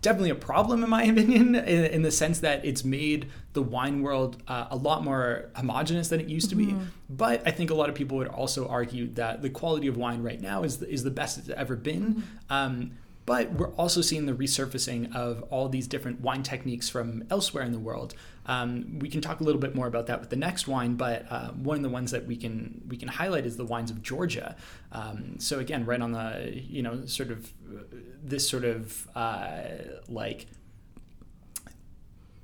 definitely a problem in my (laughs) opinion, in, in the sense that it's made the wine world uh, a lot more homogenous than it used to be. But I think a lot of people would also argue that the quality of wine right now is the, is the best it's ever been. Um, but we're also seeing the resurfacing of all these different wine techniques from elsewhere in the world. Um, we can talk a little bit more about that with the next wine, but uh, one of the ones that we can we can highlight is the wines of Georgia. Um, so again, right on the you know sort of uh, this sort of uh, like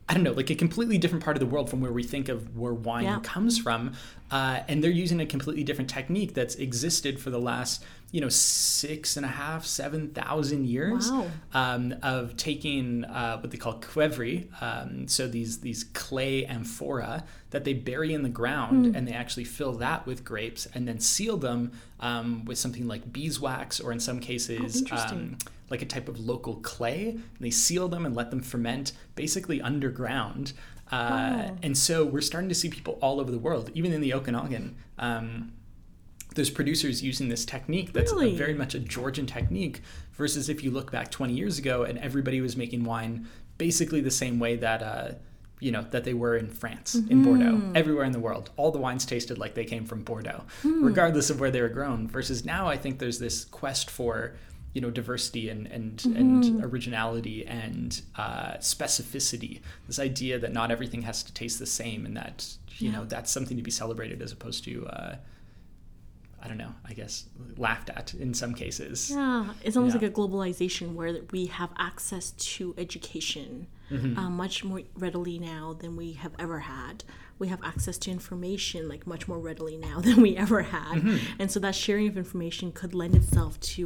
I don't know, like a completely different part of the world from where we think of where wine
Yeah.
comes from. Uh, and they're using a completely different technique that's existed for the last, you know, six and a half, seven thousand years
Wow.
um, of taking uh, what they call qvevri, um, so these these clay amphora that they bury in the ground, and they actually fill that with grapes, and then seal them um, with something like beeswax, or in some cases,
interesting.
um, like a type of local clay. And they seal them and let them ferment basically underground. Uh,
Oh.
And so we're starting to see people all over the world, even in the Okanagan. Um, there's producers using this technique that's a-
Really?
very much a Georgian technique versus if you look back 20 years ago and everybody was making wine basically the same way that uh, you know that they were in France in Bordeaux everywhere in the world all the wines tasted like they came from Bordeaux regardless of where they were grown versus now I think there's this quest for you know diversity and and, and originality and uh, specificity this idea that not everything has to taste the same and that you
Yeah.
know that's something to be celebrated as opposed to uh, I don't know, I guess laughed at in some cases.
Yeah, it's almost
Yeah.
like a globalization where we have access to education
Mm-hmm.
uh, much more readily now than we have ever had. We have access to information like much more readily now (laughs) than we ever had,
Mm-hmm.
and so that sharing of information could lend itself to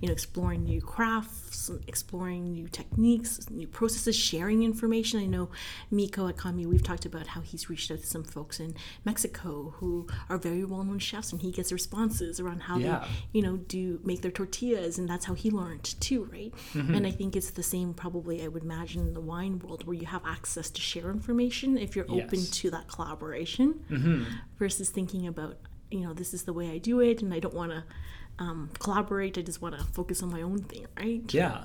you know exploring new crafts, exploring new techniques, new processes, sharing information. I know Miko at Kami, we've talked about how he's reached out to some folks in Mexico who are very well-known chefs, and he gets responses around how
Yeah.
they you know, do make their tortillas, and that's how he learned too, right?
Mm-hmm.
And I think it's the same, probably, I would imagine, in the wine world where you have access to share information if you're open to that collaboration
Mm-hmm.
versus thinking about, you know, this is the way I do it, and I don't want to um, collaborate, I just want to focus on my own thing, right?
Yeah.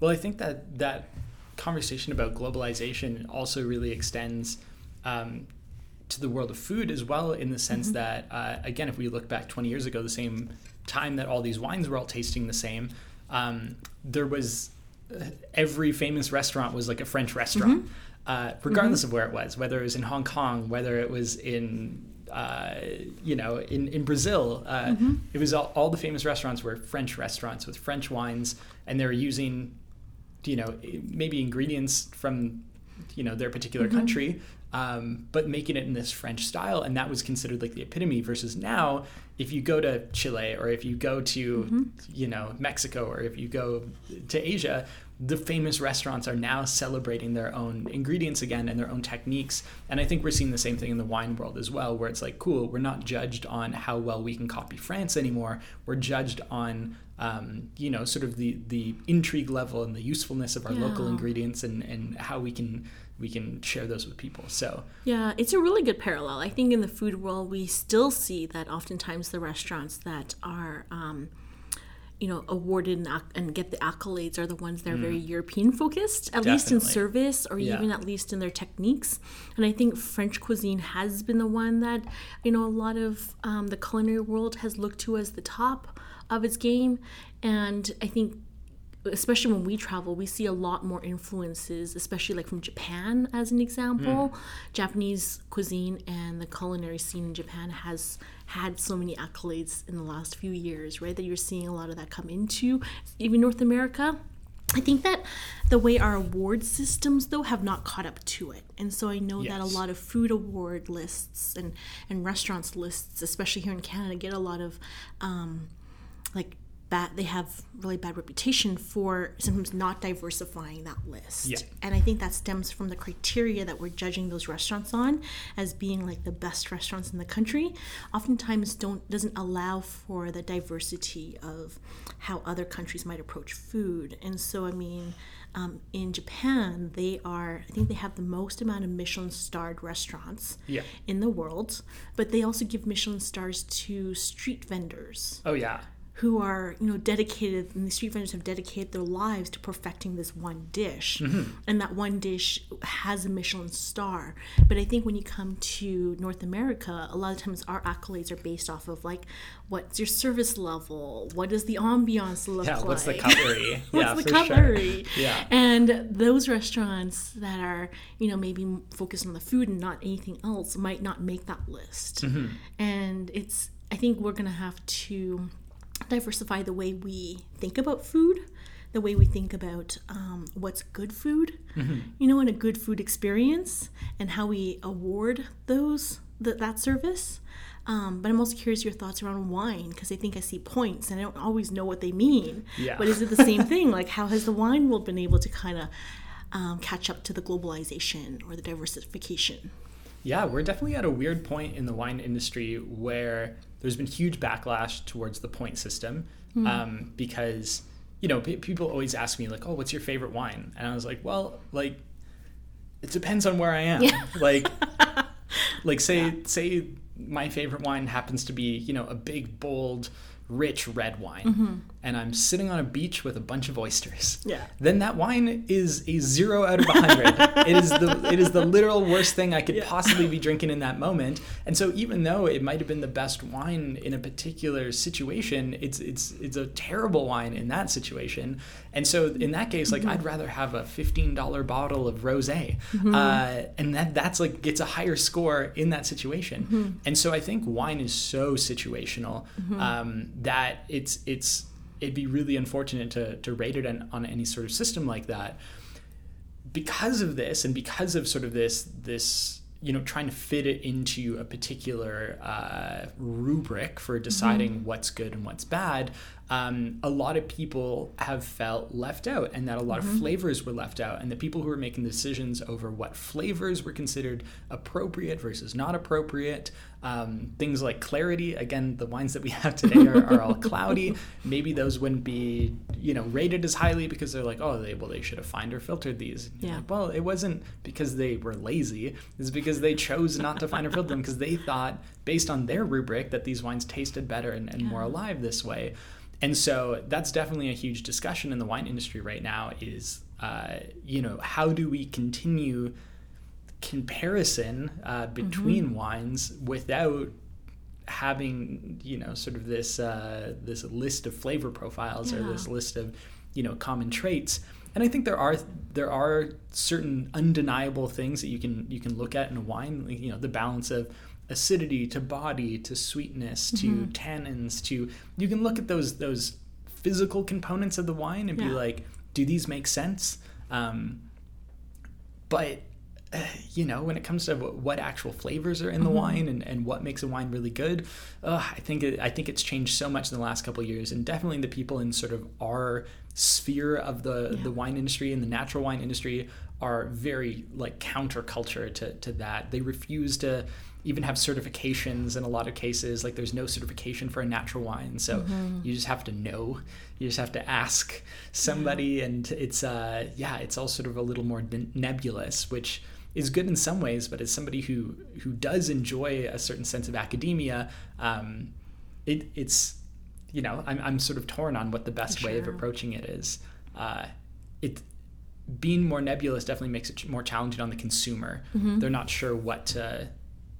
Well, I think that that conversation about globalization also really extends um, to the world of food as well, in the sense that, uh, again, if we look back 20 years ago, the same time that all these wines were all tasting the same, um, there was every famous restaurant was like a French restaurant, uh, regardless of where it was, whether it was in Hong Kong, whether it was in uh, you know, in, in Brazil, uh, it was all, all the famous restaurants were French restaurants with French wines, and they were using, you know, maybe ingredients from, you know, their particular country, um, but making it in this French style, and that was considered like the epitome. Versus now, if you go to Chile or if you go to, you know, Mexico or if you go to Asia, the famous restaurants are now celebrating their own ingredients again and their own techniques. And I think we're seeing the same thing in the wine world as well, where it's like, cool, we're not judged on how well we can copy France anymore. We're judged on, um, you know, sort of the, the intrigue level and the usefulness of our local ingredients and, and how we can we can share those with people. So
Yeah, it's a really good parallel. I think in the food world, we still see that oftentimes the restaurants that are, um, you know, awarded and, and get the accolades are the ones that are very European focused, at least in service or
Yeah.
even at least in their techniques. And I think French cuisine has been the one that, you know, a lot of um, the culinary world has looked to as the top of its game. And I think especially when we travel, we see a lot more influences, especially like from Japan as an example. Japanese cuisine and the culinary scene in Japan has had so many accolades in the last few years, right? That you're seeing a lot of that come into even North America. I think that the way our award systems though have not caught up to it. And so I know that a lot of food award lists and, and restaurants lists, especially here in Canada, get a lot of um, like bad they have really bad reputation for sometimes not diversifying that list.
Yeah.
and i think that stems from the criteria that we're judging those restaurants on as being like the best restaurants in the country. Oftentimes don't doesn't allow for the diversity of how other countries might approach food. And so i mean um, in japan they are i think they have the most amount of michelin starred restaurants
Yeah.
in the world but they also give michelin stars to street vendors.
Oh yeah,
who are you know dedicated and the street vendors have dedicated their lives to perfecting this one dish and that one dish has a michelin star but i think when you come to north america a lot of times our accolades are based off of like what's your service level what does the ambiance look
yeah.
like
What's the cutlery? (laughs)
what's
yeah,
the cutlery
Sure. Yeah.
and those restaurants that are you know maybe focused on the food and not anything else might not make that list
Mm-hmm.
and it's i think we're gonna have to diversify the way we think about food the way we think about um, what's good food
Mm-hmm.
you know and a good food experience and how we award those th- that service um, but i'm also curious your thoughts around wine because i think i see points and i don't always know what they mean
Yeah.
but is it the same thing like how has the wine world been able to kind of um, catch up to the globalization or the diversification
Yeah, we're definitely at a weird point in the wine industry where there's been huge backlash towards the point system um, because you know pe- people always ask me like, "Oh, what's your favorite wine?" And I was like, "Well, like it depends on where I am.
Yeah. (laughs)
Like, (laughs) like say say my favorite wine happens to be you know a big bold rich red wine and i'm sitting on a beach with a bunch of oysters.
Yeah.
then that wine is a zero out of a hundred. It is the it is the literal worst thing i could
Yeah.
possibly be drinking in that moment. And so even though it might have been the best wine in a particular situation it's it's it's a terrible wine in that situation. And so in that case like i'd rather have a $15 bottle of rosé uh, and that that's like gets a higher score in that situation. Mm-hmm. and so i think wine is so situational um, that it's it's it'd be really unfortunate to to rate it on, on any sort of system like that. Because of this and because of sort of this this you know trying to fit it into a particular uh, rubric for deciding what's good and what's bad um, a lot of people have felt left out and that a lot of flavors were left out. And the people who were making decisions over what flavors were considered appropriate versus not appropriate um, things like clarity again the wines that we have today are, are all cloudy. (laughs) Maybe those wouldn't be you know rated as highly because they're like oh they well they should have fined or filtered these.
Yeah.
like, well it wasn't because they were lazy. It's because they chose not to find or filter them because they thought based on their rubric that these wines tasted better and, and more alive this way. And so that's definitely a huge discussion in the wine industry right now is uh, you know how do we continue comparison uh, between wines without having you know sort of this uh, this list of flavor profiles or this list of you know common traits. And I think there are there are certain undeniable things that you can you can look at in a wine you know the balance of acidity to body to sweetness to tannins to you can look at those those physical components of the wine and be like do these make sense? Um, but (sighs) you know when it comes to what actual flavors are in the wine and, and what makes a wine really good uh, i think it, i think it's changed so much in the last couple of years. And definitely the people in sort of our sphere of the the wine industry and the natural wine industry are very like counterculture to, to that. They refuse to even have certifications in a lot of cases. Like there's no certification for a natural wine, so
Mm-hmm.
you just have to know. You just have to ask somebody, and it's uh, yeah, it's all sort of a little more nebulous, which is good in some ways. But as somebody who who does enjoy a certain sense of academia, um, it it's you know I'm I'm sort of torn on what the best way of approaching it is. Uh, it being more nebulous definitely makes it more challenging on the consumer.
Mm-hmm.
They're not sure what to,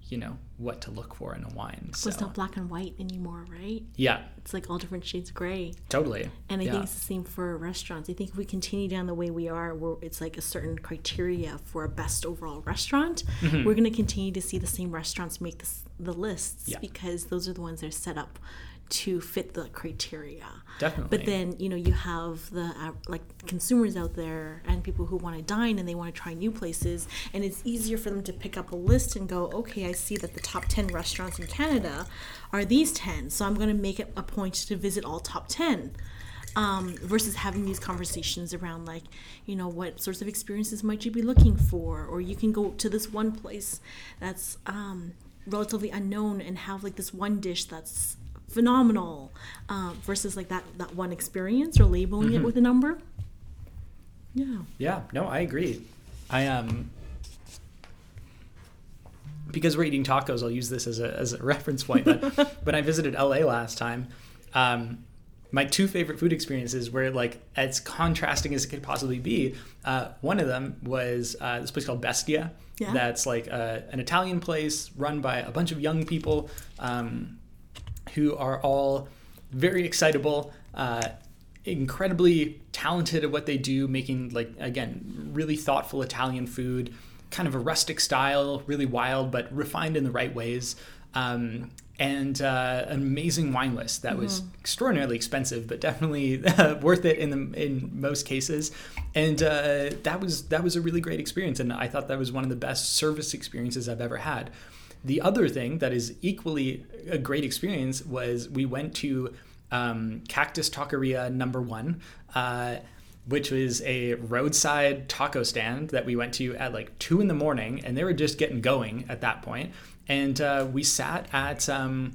you know, what to look for in a wine. So
it's not black and white anymore, right?
yeah,
It's like all different shades of gray.
totally.
And I
yeah.
think it's the same for restaurants. I think if we continue down the way we are, where it's like a certain criteria for a best overall restaurant,
Mm-hmm.
we're going to continue to see the same restaurants make this, the lists
Yeah.
because those are the ones that are set up to fit the criteria.
Definitely.
But then you know you have the uh, like consumers out there and people who want to dine and they want to try new places, and it's easier for them to pick up a list and go, okay, I see that the top ten restaurants in Canada are these ten, so I'm going to make it a point to visit all top ten. Um, versus having these conversations around like you know what sorts of experiences might you be looking for or you can go to this one place that's um, relatively unknown and have like this one dish that's phenomenal um, versus like that that one experience or labeling it with a number yeah
Yeah, no, I agree. I um because we're eating tacos, I'll use this as a as a (laughs) reference point. But (laughs) when I visited LA last time, um, my two favorite food experiences were like as contrasting as it could possibly be. Uh, one of them was uh, this place called Bestia.
Yeah.
That's like a, an Italian place run by a bunch of young people um, who are all very excitable, uh, incredibly talented at what they do, making like again really thoughtful Italian food, kind of a rustic style, really wild but refined in the right ways. Um, and uh, an amazing wine list that was extraordinarily expensive, but definitely (laughs) worth it in the in most cases. And uh, that was that was a really great experience, and I thought that was one of the best service experiences I've ever had. The other thing that is equally a great experience was we went to um, Cactus Taqueria Number One, uh, which was a roadside taco stand that we went to at like two in the morning, and they were just getting going at that point. And uh, we sat at um,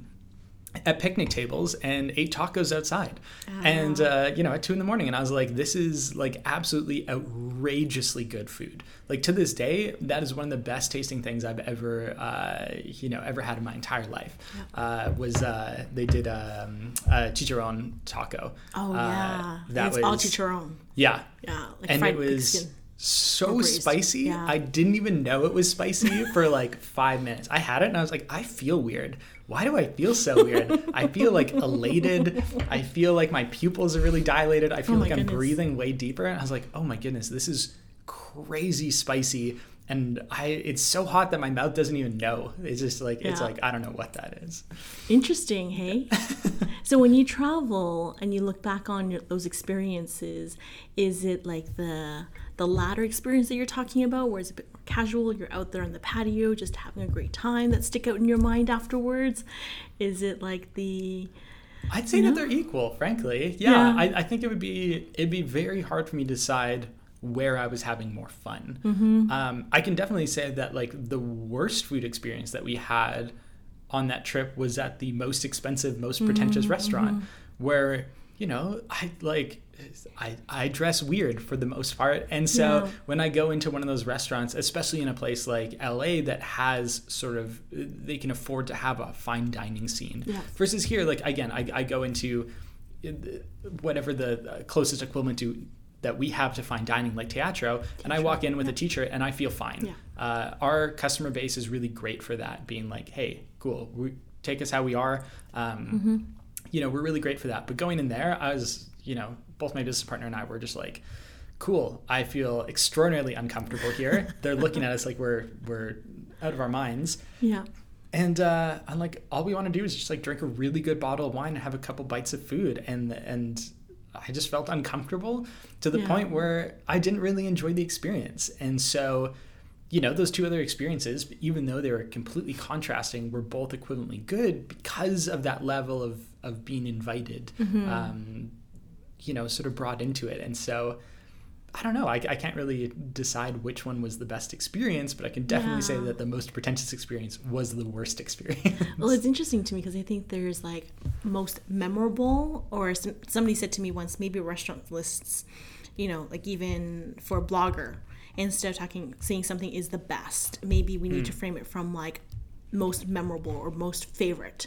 at picnic tables and ate tacos outside, and uh, you know at two in the morning, and I was like, this is like absolutely outrageously good food. Like to this day, that is one of the best tasting things I've ever uh, you know ever had in my entire life. Uh, was uh, they did um, a chicharron taco?
oh
Uh,
yeah
that
it's
was
all chicharron
yeah,
yeah like
and
fried
it was. So spicy.
yeah.
I didn't even know it was spicy for like (laughs) five minutes. I had it and I was like, I feel weird. Why do I feel so weird? I feel like (laughs) elated. I feel like my pupils are really dilated. I oh feel
Oh
like I'm
goodness.
breathing way deeper. And I was like, oh my goodness, this is crazy spicy. And I, it's so hot that my mouth doesn't even know. It's just like it's
Yeah.
like I don't know what that is.
Interesting, hey? (laughs) so when you travel and you look back on your, those experiences, is it like the the latter experience that you're talking about, where it's a bit more casual, you're out there on the patio just having a great time that stick out in your mind afterwards? Is it like the
I'd say that they're equal, frankly. Yeah,
Yeah.
I, I think it would be it'd be very hard for me to decide where I was having more fun.
Mm-hmm.
Um, I can definitely say that like the worst food experience that we had on that trip was at the most expensive, most pretentious
Mm-hmm.
restaurant, where you know I like I I dress weird for the most part, and so
Yeah.
when I go into one of those restaurants, especially in a place like LA that has sort of they can afford to have a fine dining scene
Yeah.
versus here like again I, I go into uh, whatever the uh, closest equivalent to that we have to fine dining like teatro and i walk in with a teacher and i feel fine
Yeah.
uh, our customer base is really great for that being like hey cool we, take us how we are um,
Mm-hmm.
you know we're really great for that but going in there i was you know both my business partner and i were just like cool i feel extraordinarily uncomfortable here. (laughs) They're looking at us like we're we're out of our minds.
Yeah.
And uh, I'm like, all we want to do is just like drink a really good bottle of wine and have a couple bites of food, and and I just felt uncomfortable to the
Yeah.
point where I didn't really enjoy the experience, and so. You know, those two other experiences, even though they were completely contrasting, were both equivalently good because of that level of, of being invited, um, you know, sort of brought into it. And so I don't know. I, I can't really decide which one was the best experience, but I can definitely say that the most pretentious experience was the worst (laughs) experience.
Well, it's interesting to me because I think there's like most memorable, or some, somebody said to me once, maybe restaurant lists, you know, like even for a blogger, instead of talking, saying something is the best, maybe we need to mm. frame it from like most memorable or most favorite.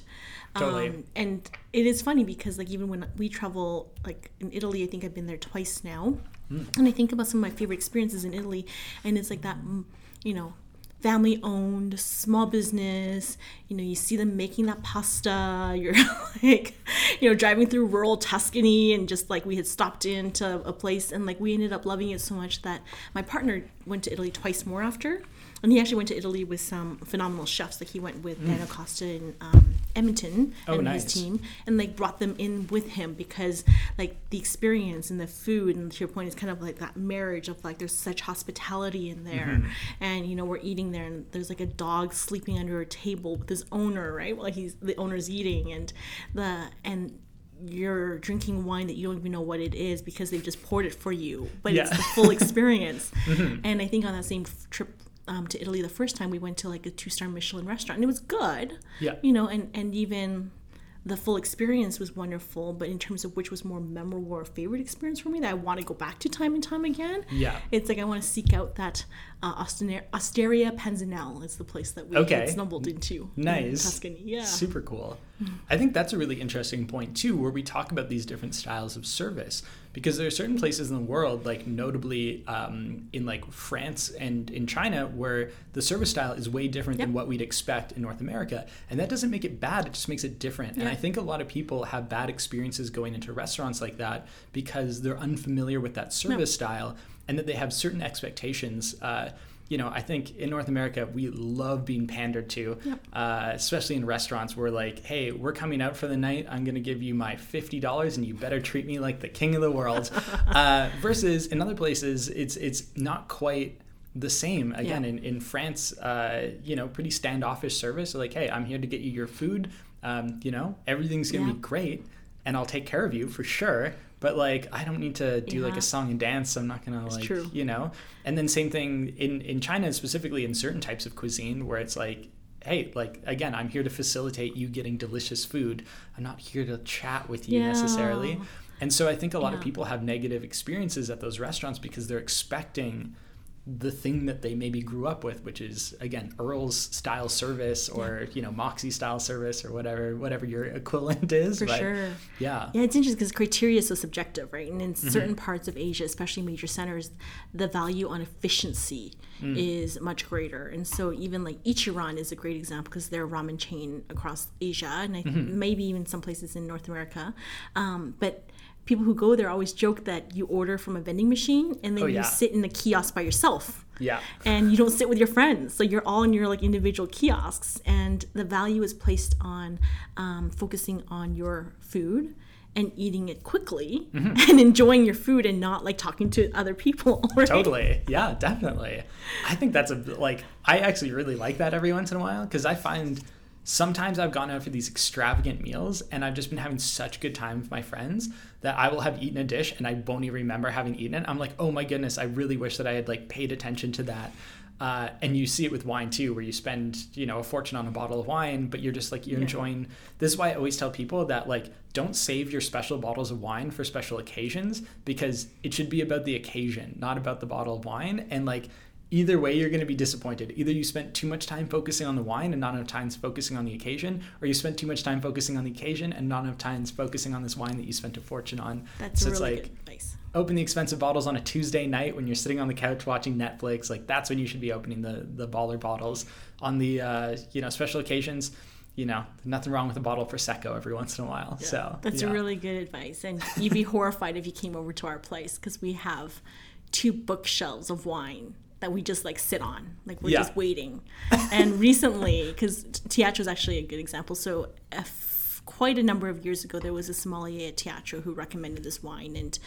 Totally.
Um, and it is funny because like even when we travel, like in Italy, I think I've been there twice now, and I think about some of my favorite experiences in Italy, and it's like that, mm, you know, family owned small business you know you see them making that pasta (laughs) you're like you know driving through rural tuscany and just like we had stopped into a place and like we ended up loving it so much that my partner went to italy twice more after and he actually went to italy with some phenomenal chefs like he went with daniel costa in um, edmonton
Oh,
and
nice.
his team and like brought them in with him because like the experience and the food and to your point is kind of like that marriage of like there's such hospitality in there.
Mm-hmm.
and you know we're eating there and there's like a dog sleeping under a table with his owner right while he's the owner's eating. And the and you're drinking wine that you don't even know what it is because they've just poured it for you but it's the full experience. (laughs) And i think on that same trip um, to italy the first time we went to like a two-star michelin restaurant and it was good
Yeah.
you know and and even the full experience was wonderful but in terms of which was more memorable or favorite experience for me that i want to go back to time and time again
Yeah.
it's like i want to seek out that uh, Osteria, Osteria Panzanel is the place that we
Okay.
stumbled into in
Nice.
tuscany yeah
Super cool. I think that's a really interesting point too, where we talk about these different styles of service because there are certain places in the world, like notably um, in like France and in China, where the service style is way different than what we'd expect in North America, and that doesn't make it bad; it just makes it different. And I think a lot of people have bad experiences going into restaurants like that because they're unfamiliar with that service style, and that they have certain expectations. Uh, you know, I think in North America, we love being pandered to,
Yep.
uh, especially in restaurants. We're like, hey, we're coming out for the night. I'm going to give you my $50 and you better treat me like the king of the world. (laughs) uh, versus in other places, it's, it's not quite the same. Again,
Yeah.
in, in France, uh, you know, pretty standoffish service. So like, hey, I'm here to get you your food. Um, you know, everything's going to
Yeah.
be great and I'll take care of you for sure. But like, I don't need to do like a song and dance. I'm not gonna like,
true.
you know. And then same thing in in China, specifically in certain types of cuisine, where it's like, hey, like again, I'm here to facilitate you getting delicious food. I'm not here to chat with you
Yeah.
necessarily. And so I think a lot of people have negative experiences at those restaurants because they're expecting the thing that they maybe grew up with, which is again Earl's style service or you know Moxie style service or whatever whatever your equivalent is.
for
But,
sure
Yeah.
Yeah, it's interesting because criteria is so subjective, right? And in
Mm-hmm.
certain parts of Asia, especially major centers, the value on efficiency
Mm.
is much greater. And so even like Ichiran is a great example because they're a ramen chain across Asia and I think
Mm-hmm.
maybe even some places in North America. Um, but people who go there always joke that you order from a vending machine and then
Oh,
you sit in a kiosk by yourself
Yeah.
and you don't sit with your friends so you're all in your like individual kiosks and the value is placed on um, focusing on your food and eating it quickly
Mm-hmm.
and enjoying your food and not like talking to other people (laughs) right?
Totally. Yeah, definitely. I think that's a like I actually really like that every once in a while because I find sometimes I've gone out for these extravagant meals and I've just been having such good time with my friends that I will have eaten a dish and I won't even remember having eaten it. I'm like, "Oh my goodness, I really wish that I had like paid attention to that." Uh, and you see it with wine too, where you spend, you know, a fortune on a bottle of wine, but you're just like you're
Yeah.
enjoying. This is why I always tell people that like don't save your special bottles of wine for special occasions because it should be about the occasion, not about the bottle of wine. And like either way, you're going to be disappointed. Either you spent too much time focusing on the wine and not enough time focusing on the occasion, or you spent too much time focusing on the occasion and not enough time focusing on this wine that you spent a fortune on.
that's
so
really
it's like
good advice
open the expensive bottles on a Tuesday night when you're sitting on the couch watching Netflix. Like that's when you should be opening the the baller bottles. On the uh, you know special occasions, you know nothing wrong with a bottle of prosecco every once in a while. So
that's
yeah.
really good advice and you'd be horrified if you came over to our place because we have two bookshelves of wine that we just like sit on. Like we're
Yeah.
just waiting. And recently because teatro is actually a good example. So f- quite a number of years ago there was a sommelier at teatro who recommended this wine. And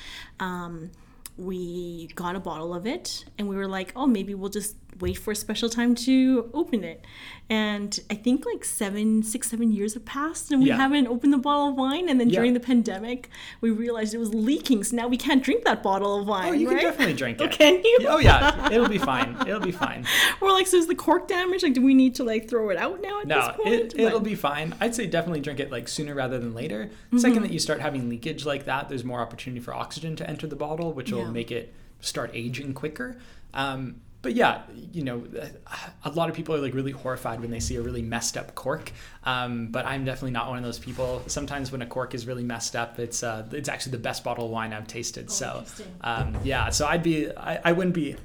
um, we got a bottle of it and we were like oh maybe we'll just wait for a special time to open it. And I think like seven, six, seven years have passed, and we
Yeah.
haven't opened the bottle of wine. And then
Yeah.
during the pandemic, we realized it was leaking, so now we can't drink that bottle of wine.
Oh, you
right?
can definitely drink
Oh,
it.
can you?
Oh yeah, it'll be fine. It'll be fine. (laughs)
We're like, so is the cork damaged? Like, do we need to like throw it out now at
No,
this point?
it, it'll be fine. I'd say definitely drink it like sooner rather than later.
Mm-hmm.
Second that you start having leakage like that, there's more opportunity for oxygen to enter the bottle, which will
Yeah.
make it start aging quicker. Um, but yeah, you know, a lot of people are like really horrified when they see a really messed up cork. Um, but I'm definitely not one of those people. Sometimes when a cork is really messed up, it's uh, it's actually the best bottle of wine I've tasted. so
Oh, interesting.
um, yeah, so I'd be I, I wouldn't be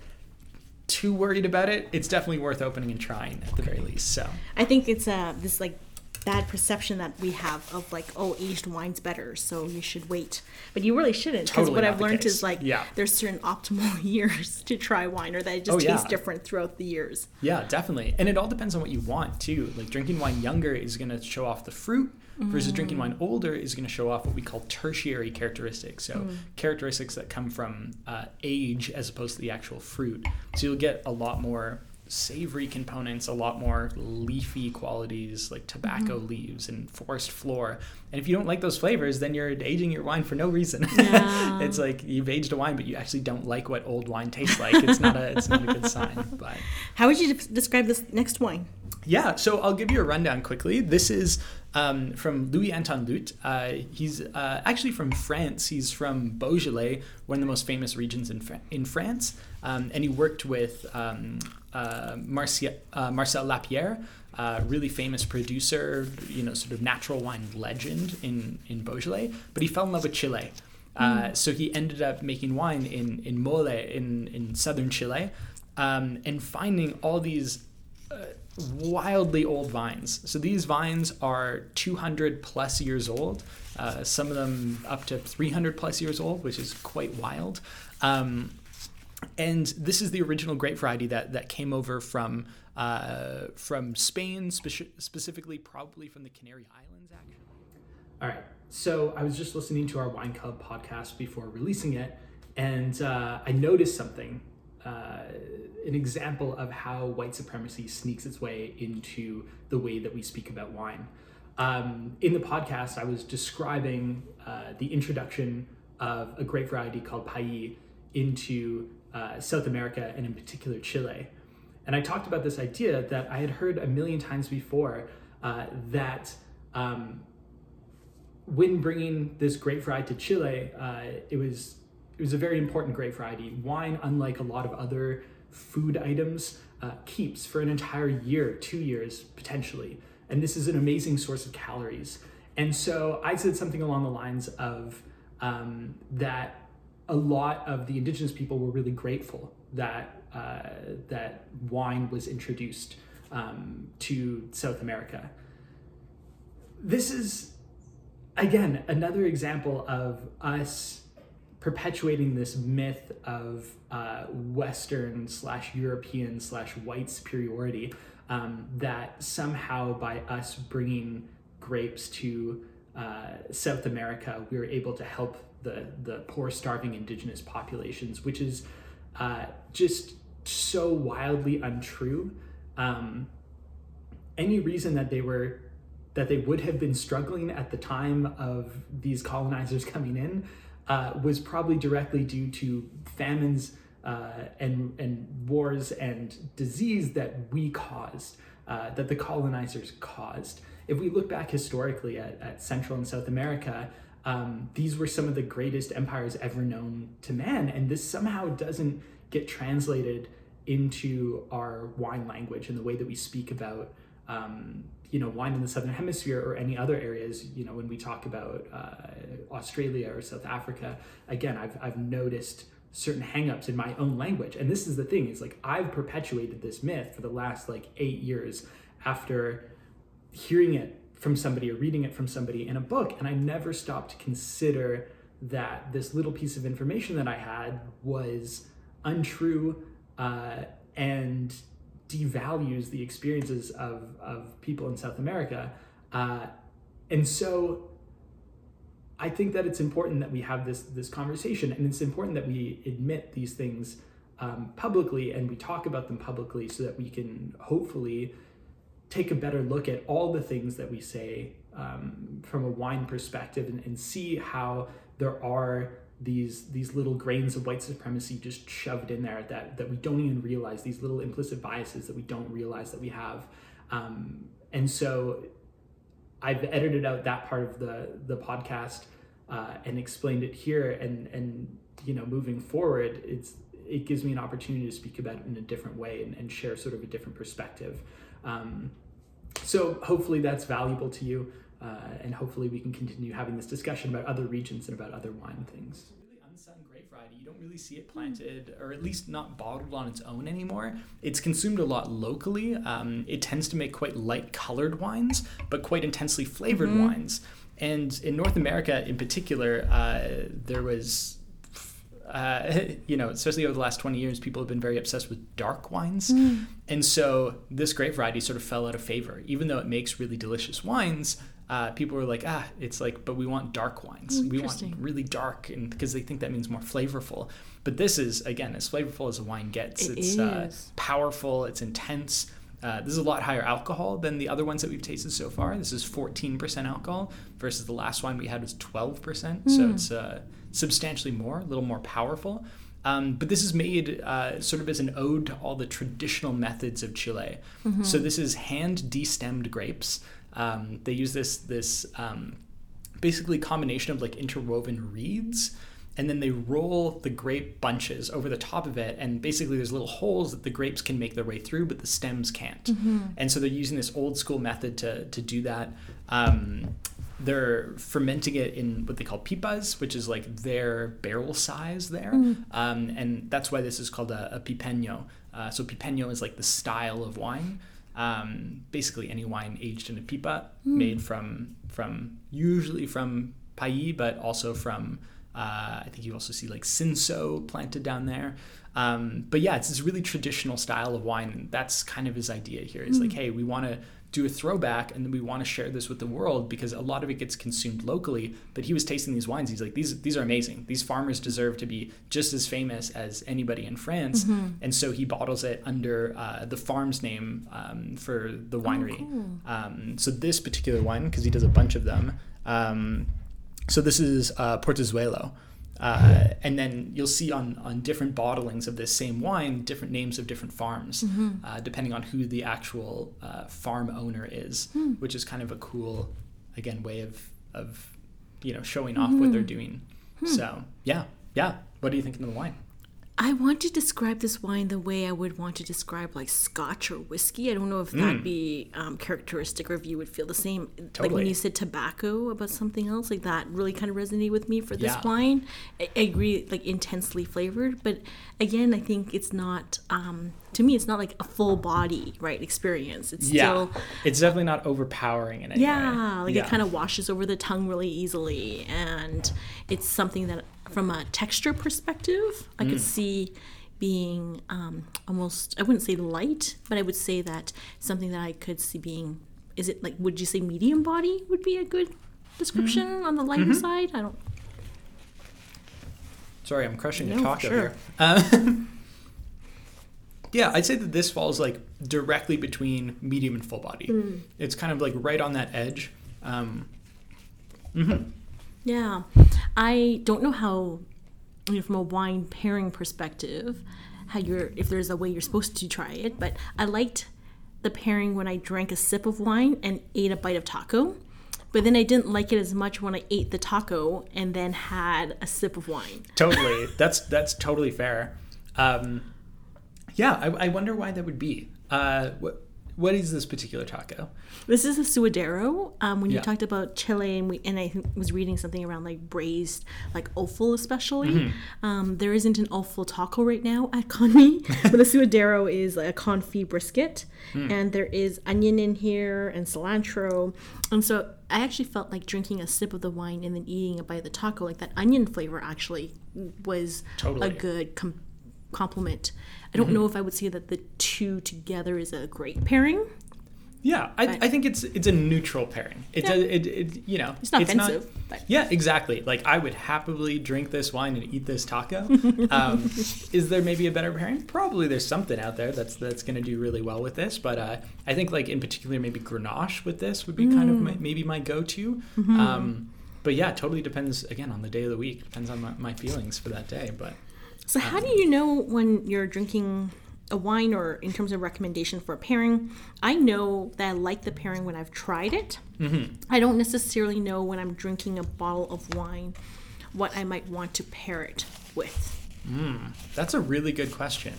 too worried about it. It's definitely worth opening and trying at the very least. So.
I think it's uh, this like bad perception that we have of like, oh, aged wine's better, so you should wait. But you really shouldn't, because
Totally
what I've learned
case.
is like,
Yeah.
there's certain optimal (laughs) years to try wine, or that it just
Oh, yeah.
tastes different throughout the years.
Yeah, definitely. And it all depends on what you want too. Like drinking wine younger is going to show off the fruit versus drinking wine older is going to show off what we call tertiary characteristics. So characteristics that come from uh, age as opposed to the actual fruit. So you'll get a lot more savory components, a lot more leafy qualities like tobacco leaves and forest floor. And if you don't like those flavors, then you're aging your wine for no reason. (laughs)
Yeah.
it's like you've aged a wine, but you actually don't like what old wine tastes like. It's not a it's not a good sign. (laughs) But
How would you de- describe this next wine?
yeah, so I'll give you a rundown quickly. This is um, from Louis Antoine Luyt. Uh, he's uh, actually from France. He's from Beaujolais, one of the most famous regions in, Fra- in France. Um, and he worked with um, uh, Marcia, uh, Marcel Lapierre, uh, really famous producer, you know, sort of natural wine legend in, in Beaujolais. But he fell in love with Chile. Uh, so he ended up making wine in, in Maule in, in southern Chile um, and finding all these uh, wildly old vines. So these vines are 200 plus years old, uh, some of them up to 300 plus years old, which is quite wild. Um, and this is the original grape variety that, that came over from uh, from Spain, speci- specifically probably from the Canary Islands, actually. All right. So I was just listening to our Wine Club podcast before releasing it, and uh, I noticed something uh, an example of how white supremacy sneaks its way into the way that we speak about wine. Um, in the podcast, I was describing uh, the introduction of a grape variety called País into uh, South America and in particular Chile. And I talked about this idea that I had heard a million times before uh, that um, when bringing this grape variety to Chile, uh, it was it was a very important grape variety. Wine, unlike a lot of other food items, uh, keeps for an entire year, two years potentially, and this is an amazing source of calories. And so I said something along the lines of um, that a lot of the indigenous people were really grateful that uh, that wine was introduced um, to South America. This is again another example of us perpetuating this myth of uh, Western slash European slash white superiority um, that somehow by us bringing grapes to uh, South America, we were able to help the the poor, starving indigenous populations, which is uh, just so wildly untrue. Um, any reason that they were that they would have been struggling at the time of these colonizers (laughs) coming in uh, was probably directly due to famines uh, and and wars and disease that we caused, uh, that the colonizers caused. If we look back historically at, at Central and South America, um, these were some of the greatest empires ever known to man, and this somehow doesn't get translated into our wine language and the way that we speak about um, you know wine in the southern hemisphere or any other areas you know when we talk about uh, australia or south africa. Again i've, I've noticed certain hangups in my own language and this is the thing is like i've perpetuated this myth for the last like eight years after hearing it from somebody or reading it from somebody in a book and i never stopped to consider that this little piece of information that i had was untrue uh, and devalues the experiences of, of people in South America. Uh, and so I think that it's important that we have this, this conversation and it's important that we admit these things um, publicly and we talk about them publicly so that we can hopefully take a better look at all the things that we say um, from a wine perspective and, and see how there are these these little grains of white supremacy just shoved in there that that we don't even realize these little implicit biases that we don't realize that we have. Um, and so I've edited out that part of the the podcast uh, and explained it here. And and you know moving forward it's it gives me an opportunity to speak about it in a different way and, and share sort of a different perspective. Um, so hopefully that's valuable to you uh, and hopefully we can continue having this discussion about other regions and about other wine things. Really unsung grape variety. You don't really see it planted or at least not bottled on its own anymore. It's consumed a lot locally. Um, it tends to make quite light colored wines but quite intensely flavored mm-hmm. wines. And in north america in particular uh, there was uh, (laughs) you know, especially over the last 20 years, people have been very obsessed with dark wines. Mm. And so this grape variety sort of fell out of favor. Even though it makes really delicious wines, uh, people were like, ah, it's like, but we want dark wines. We want really dark, and because they think that means more flavorful. But this is, again, as flavorful as a wine gets.
It
it's
uh,
powerful, it's intense. Uh, this is a lot higher alcohol than the other ones that we've tasted so far. This is 14% alcohol versus the last wine we had was 12%. Mm. So hmm. it's uh, substantially more, a little more powerful. Um, but this is made uh, sort of as an ode to all the traditional methods of Chile. Mm-hmm. So this is hand destemmed grapes. Um, they use this this um, basically combination of like interwoven reeds and then they roll the grape bunches over the top of it and basically there's little holes that the grapes can make their way through but the stems can't mm-hmm. and so they're using this old school method to, to do that um, they're fermenting it in what they call pipas which is like their barrel size there mm. um, and that's why this is called a, a pipeño uh, so pipeño is like the style of wine um, basically any wine aged in a pipa mm. made from from usually from País, but also from uh, I think you also see like Cinsault planted down there. Um, but yeah, it's this really traditional style of wine, and that's kind of his idea here. It's mm. like, hey, we want to do a throwback, and then we want to share this with the world because a lot of it gets consumed locally. But he was tasting these wines. He's like, these these are amazing. These farmers deserve to be just as famous as anybody in France. Mm-hmm. And so he bottles it under uh, the farm's name um, for the winery. Oh, cool. um, so this particular wine, because he does a bunch of them. Um, so this is uh, Portezuelo. Uh, and then you'll see on, on different bottlings of this same wine different names of different farms, mm-hmm. uh, depending on who the actual uh, farm owner is, mm. which is kind of a cool, again, way of, of you know showing off mm-hmm. what they're doing. Hmm. So yeah, yeah. What are you thinking of the wine?
I want to describe this wine the way I would want to describe like Scotch or whiskey. I don't know if that'd mm. be um, characteristic or if you would feel the same. Totally. Like when you said tobacco about something else, like that really kind of resonated with me for this yeah. wine. I, I, agree, like intensely flavored, but again, I think it's not. Um, to me, it's not like a full body right experience. It's yeah. still.
It's definitely not overpowering in any
yeah,
way.
Like yeah, it kind of washes over the tongue really easily, and it's something that from a texture perspective, I mm. could see being um, almost, I wouldn't say light, but I would say that something that I could see being, is it like, would you say medium body would be a good description mm-hmm. on the light mm-hmm. side? I don't.
Sorry, I'm crushing no, a taco sure. here. Um, (laughs) yeah, I'd say that this falls like directly between medium and full body. Mm. It's kind of like right on that edge. Um,
mm-hmm. Yeah. I don't know how, you know, from a wine pairing perspective, how you're, if there's a way you're supposed to try it, but I liked the pairing when I drank a sip of wine and ate a bite of taco. But then I didn't like it as much when I ate the taco and then had a sip of wine.
Totally. that's that's totally fair. Um, yeah, I, I, wonder why that would be. Uh, what, what is this particular taco?
This is a suadero. Um, when you yeah. talked about Chile, and, we, and I was reading something around like braised, like offal especially. Mm-hmm. Um, there isn't an offal taco right now at Conmi, (laughs) but the suadero is like a confit brisket, mm. and there is onion in here and cilantro, and so I actually felt like drinking a sip of the wine and then eating a bite of the taco. Like that onion flavor actually was totally. a good com- compliment. I don't mm-hmm. know if I would say that the two together is a great pairing.
Yeah, I, I think it's it's a neutral pairing. It,
Yeah.
does it, it you know
It's not offensive, but
Yeah, exactly. Like I would happily drink this wine and eat this taco. (laughs) Um, is there maybe a better pairing? Probably there's something out there that's that's going to do really well with this. But uh, I think like in particular maybe Grenache with this would be kind of my, maybe my go-to. Um, but yeah, totally depends again on the day of the week. Depends on my, my feelings for that day. But
So, how do you know when you're drinking a wine or in terms of recommendation for a pairing? I know that I like the pairing when I've tried it.
Mm-hmm.
I don't necessarily know when I'm drinking a bottle of wine what I might want to pair it with.
That's a really good question.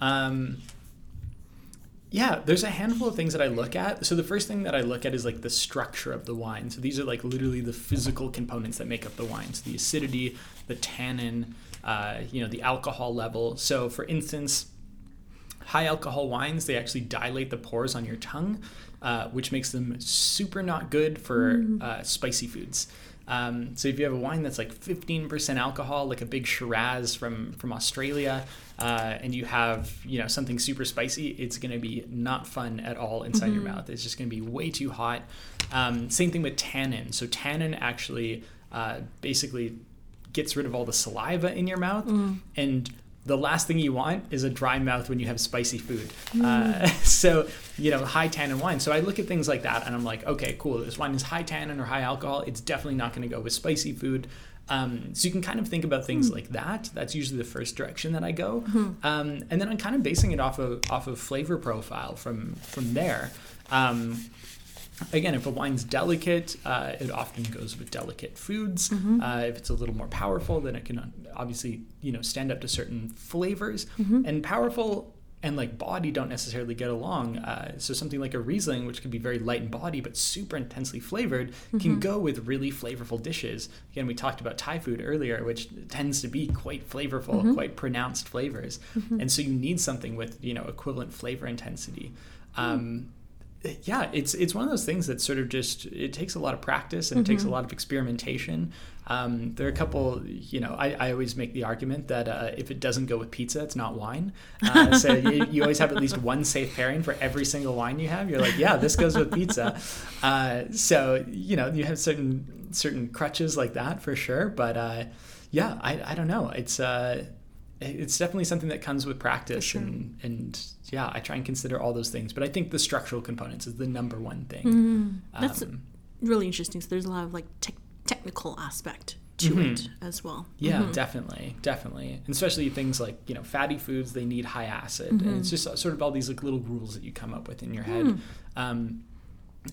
Um, yeah, there's a handful of things that I look at. So the first thing that I look at is like the structure of the wine. So these are like literally the physical components that make up the wine. So the acidity, the tannin, uh, you know, the alcohol level. So for instance, high alcohol wines they actually dilate the pores on your tongue, uh, which makes them super not good for uh, spicy foods. Um, so if you have a wine that's like 15% alcohol, like a big Shiraz from from Australia, uh, and you have you know something super spicy, it's going to be not fun at all inside your mouth. It's just going to be way too hot. Um, same thing with tannin. So tannin actually uh, basically gets rid of all the saliva in your mouth and the last thing you want is a dry mouth when you have spicy food. Uh, (laughs) so, you know, high tannin wine. So I look at things like that and I'm like, okay, cool. This wine is high tannin or high alcohol. It's definitely not going to go with spicy food. Um, so you can kind of think about things like that. That's usually the first direction that I go, um, and then I'm kind of basing it off of off of flavor profile from from there. Um, again, if a wine's delicate, uh, it often goes with delicate foods. Uh, if it's a little more powerful, then it can obviously you know stand up to certain flavors. And powerful and like body don't necessarily get along. Uh, so something like a Riesling, which can be very light in body but super intensely flavored, can go with really flavorful dishes. Again, we talked about Thai food earlier, which tends to be quite flavorful, quite pronounced flavors. And so you need something with you know equivalent flavor intensity. Um, yeah, it's it's one of those things that sort of just it takes a lot of practice and it takes a lot of experimentation. Um, there are a couple, you know, I, I always make the argument that uh, if it doesn't go with pizza, it's not wine. Uh, (laughs) so you, you always have at least one safe pairing for every single wine you have. You're like, yeah, this goes with pizza. Uh, so you know, you have certain certain crutches like that for sure. But uh, yeah, I, I don't know. It's uh, it's definitely something that comes with practice
sure.
and and yeah i try and consider all those things but i think the structural components is the number one thing
Mm-hmm. That's
Um,
really interesting. So, there's a lot of like tech technical aspect to
Mm-hmm.
it as well.
yeah definitely definitely and especially things like you know fatty foods they need high acid and
Mm-hmm.
it's just sort of all these like little rules that you come up with in your head
Hmm.
um,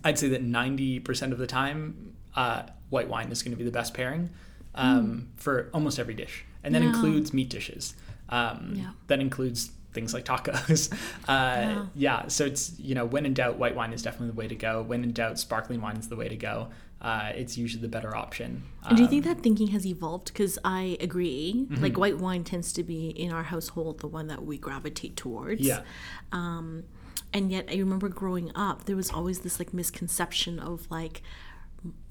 i'd say that 90% of the time uh, white wine is going to be the best pairing um, for almost every dish and that includes meat dishes um,
Yeah.
that includes things like tacos (laughs) uh, yeah so it's you know when in doubt white wine is definitely the way to go when in doubt sparkling wine is the way to go uh, it's usually the better option
And do you
Um,
think that thinking has evolved? Because I agree.
Mm-hmm.
Like white wine tends to be in our household the one that we gravitate towards.
yeah
Um, and yet I remember growing up, there was always this like misconception of like,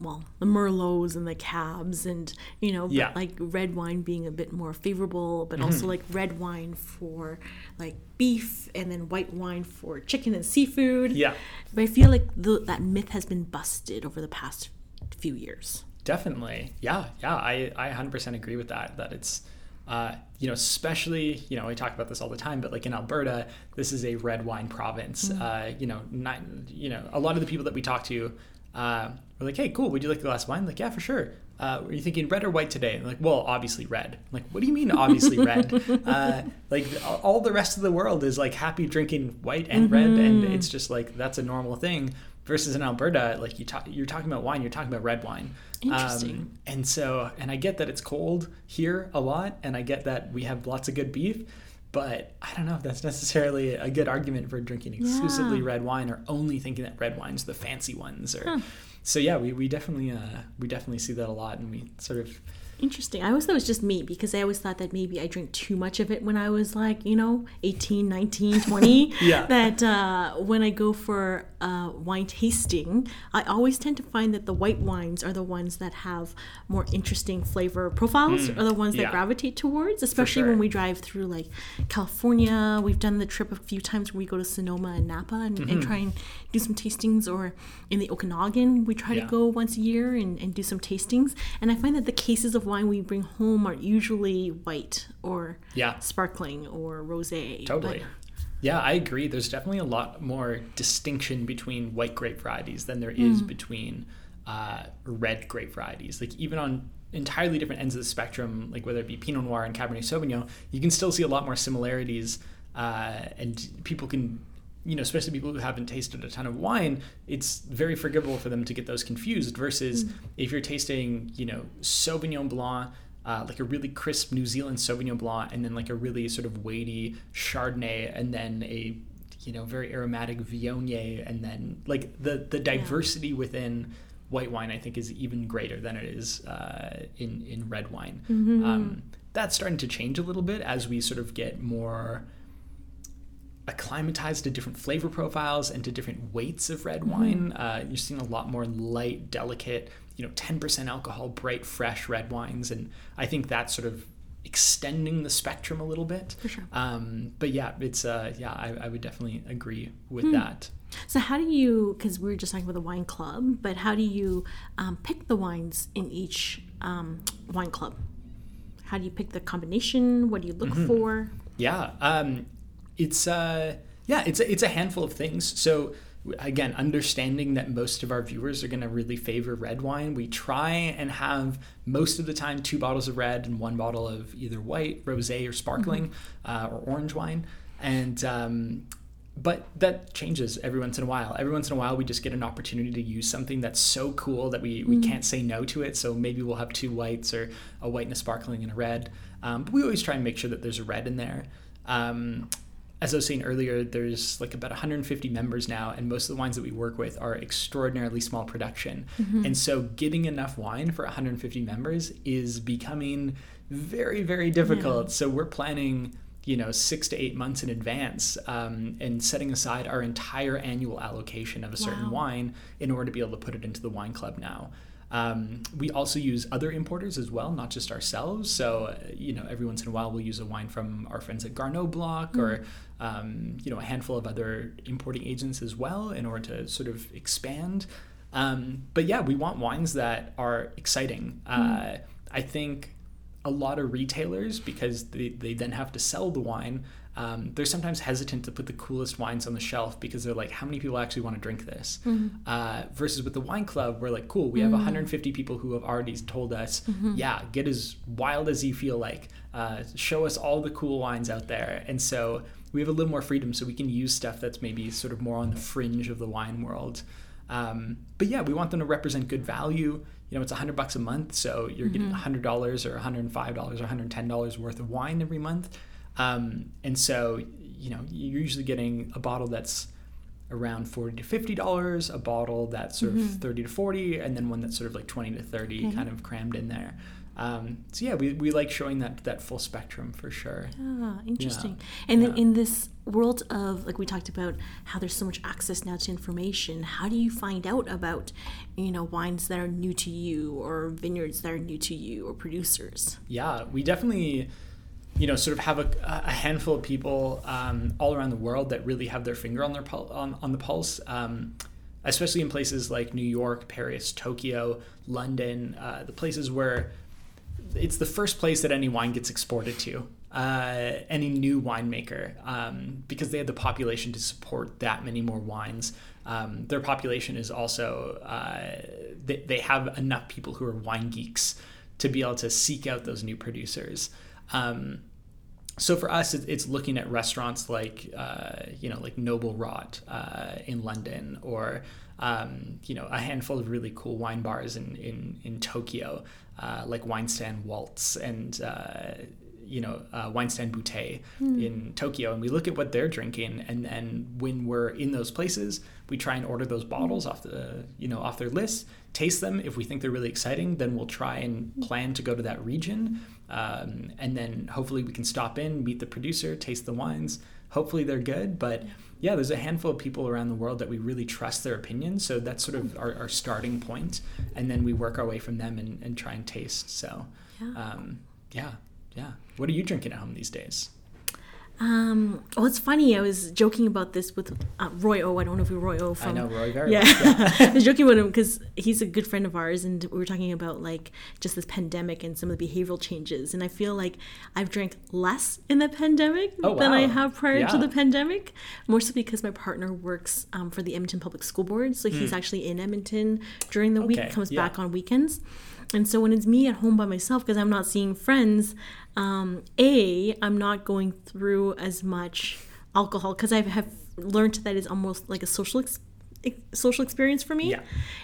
well, the Merlots and the Cabs, and you know, but,
Yeah.
like red wine being a bit more favorable, but also like red wine for like beef, and then white wine for chicken and seafood.
yeah
But I feel like the, that myth has been busted over the past few years.
Definitely. Yeah. Yeah. I, I 100% agree with that. That it's, uh, you know, especially, you know, we talk about this all the time, but like in Alberta, this is a red wine province. Uh, you know, not, you know, a lot of the people that we talk to uh, were like, hey, cool. Would you like a glass of wine? Like, yeah, for sure. Uh, were you thinking red or white today? And like, well, obviously red. I'm like, what do you mean, obviously red? (laughs) Uh, like, all the rest of the world is like happy drinking white and red, and it's just like that's a normal thing. Versus in Alberta, like you talk, you're talking about wine, you're talking about red wine.
Interesting.
Um, and so, and I get that it's cold here a lot, and I get that we have lots of good beef, but I don't know if that's necessarily a good argument for drinking exclusively
Yeah.
red wine or only thinking that red wine's the fancy ones. Or so, yeah, we, we definitely uh, we definitely see that a lot, and we sort of
Interesting. I always thought it was just me because I always thought that maybe I drink too much of it when I was like, you know, 18, 19, (laughs) 20.
Yeah.
That uh, when I go for uh, wine tasting, I always tend to find that the white wines are the ones that have more interesting flavor profiles, are the ones that
Mm. yeah.
gravitate towards, especially
sure.
when we drive through like California. We've done the trip a few times where we go to Sonoma and Napa and,
Mm-hmm.
and try and do some tastings, or in the Okanagan, we try
Yeah.
to go once a year and, and do some tastings. And I find that the cases of wine we bring home are usually white or
Yeah.
sparkling or rosé.
Totally.
But-
Yeah, I agree. There's definitely a lot more distinction between white grape varieties than there is between uh, red grape varieties. Like even on entirely different ends of the spectrum, like whether it be Pinot Noir and Cabernet Sauvignon, you can still see a lot more similarities, uh, and people can. You know, especially people who haven't tasted a ton of wine, it's very forgivable for them to get those confused. Versus if you're tasting, you know, Sauvignon Blanc, uh, like a really crisp New Zealand Sauvignon Blanc, and then like a really sort of weighty Chardonnay, and then a you know very aromatic Viognier, and then like the the diversity within white wine, I think, is even greater than it is uh, in in red wine. Um, that's starting to change a little bit as we sort of get more acclimatized to different flavor profiles and to different weights of red wine. Uh, you're seeing a lot more light, delicate, you know, 10% alcohol, bright, fresh red wines, and I think that's sort of extending the spectrum a little bit.
For sure.
Um, but yeah, it's uh, yeah, I, I would definitely agree with that.
So how do you? Because we were just talking about the wine club, but how do you um, pick the wines in each um, wine club? How do you pick the combination? What do you look
Mm-hmm.
for?
Yeah, um, it's uh, yeah, it's a, it's a handful of things. So again, understanding that most of our viewers are going to really favor red wine, we try and have most of the time two bottles of red and one bottle of either white, rosé, or sparkling, uh, or orange wine, and um, but that changes every once in a while. Every once in a while, we just get an opportunity to use something that's so cool that we, we can't say no to it. So maybe we'll have two whites or a white and a sparkling and a red. Um, but we always try and make sure that there's a red in there. Um, as I was saying earlier, there's like about 150 members now, and most of the wines that we work with are extraordinarily small production. And so getting enough wine for 150 members is becoming very, very difficult. So we're planning you know six to eight months in advance um, and setting aside our entire annual allocation of a certain
Wow.
wine in order to be able to put it into the wine club now um, we also use other importers as well not just ourselves so uh, you know every once in a while we'll use a wine from our friends at garneau block or um, you know a handful of other importing agents as well in order to sort of expand. Um, but yeah we want wines that are exciting. Uh, i think a lot of retailers because they, they then have to sell the wine um, they're sometimes hesitant to put the coolest wines on the shelf because they're like how many people actually want to drink this? Uh, versus with the wine club we're like cool we have 150 people who have already told us yeah get as wild as you feel like. Uh, show us all the cool wines out there. And so we have a little more freedom so we can use stuff that's maybe sort of more on the fringe of the wine world um, but yeah, we want them to represent good value. You know, it's hundred bucks a month, so you're getting hundred dollars or hundred and five dollars or hundred and ten dollars worth of wine every month. Um, and so, you know, you're usually getting a bottle that's around forty to fifty dollars, a bottle that's sort of thirty to forty, and then one that's sort of like twenty to 30 kind of crammed in there. Um, so yeah, we, we like showing that that full spectrum for sure.
Ah, interesting. And then
Yeah.
in this world of like we talked about how there's so much access now to information, how do you find out about, you know, wines that are new to you or vineyards that are new to you or producers?
Yeah, we definitely, you know, sort of have a, a handful of people um, all around the world that really have their finger on their pul- on, on the pulse. Um, especially in places like New York, Paris, Tokyo, London, uh, the places where it's the first place that any wine gets exported to, uh, any new winemaker, um, because they have the population to support that many more wines. Um, their population is also, uh, they, they have enough people who are wine geeks to be able to seek out those new producers. Um, so for us, it's looking at restaurants like uh, you know like Noble Rot uh, in London, or um, you know a handful of really cool wine bars in in in Tokyo, uh, like Wine Stand Waltz, and uh, you know uh, wine stand Boutte in Tokyo, and we look at what they're drinking, and then when we're in those places, we try and order those bottles off the you know off their list, taste them. If we think they're really exciting, then we'll try and plan to go to that region, um, and then hopefully we can stop in, meet the producer, taste the wines. Hopefully they're good, but yeah, there's a handful of people around the world that we really trust their opinions. So that's sort of our, our starting point, and then we work our way from them and, and try and taste. So
Yeah.
um, yeah, yeah. What are you drinking at home these days?
Um, well, it's funny. I was joking about this with uh, Roy O. I don't know if you're Roy O. From,
I know Roy very
yeah.
well. (laughs)
I was joking with him because he's a good friend of ours, and we were talking about like just this pandemic and some of the behavioral changes. And I feel like I've drank less in the pandemic
Oh,
than I have prior
Yeah.
to the pandemic, more so because my partner works um, for the Edmonton Public School Board, so he's actually in Edmonton during the week,
Hmm.
Comes
yeah.
back on weekends. And so when it's me at home by myself because I'm not seeing friends, um, a I'm not going through as much alcohol because I have learned that it's almost like a social ex- ex- social experience for me.
Yeah.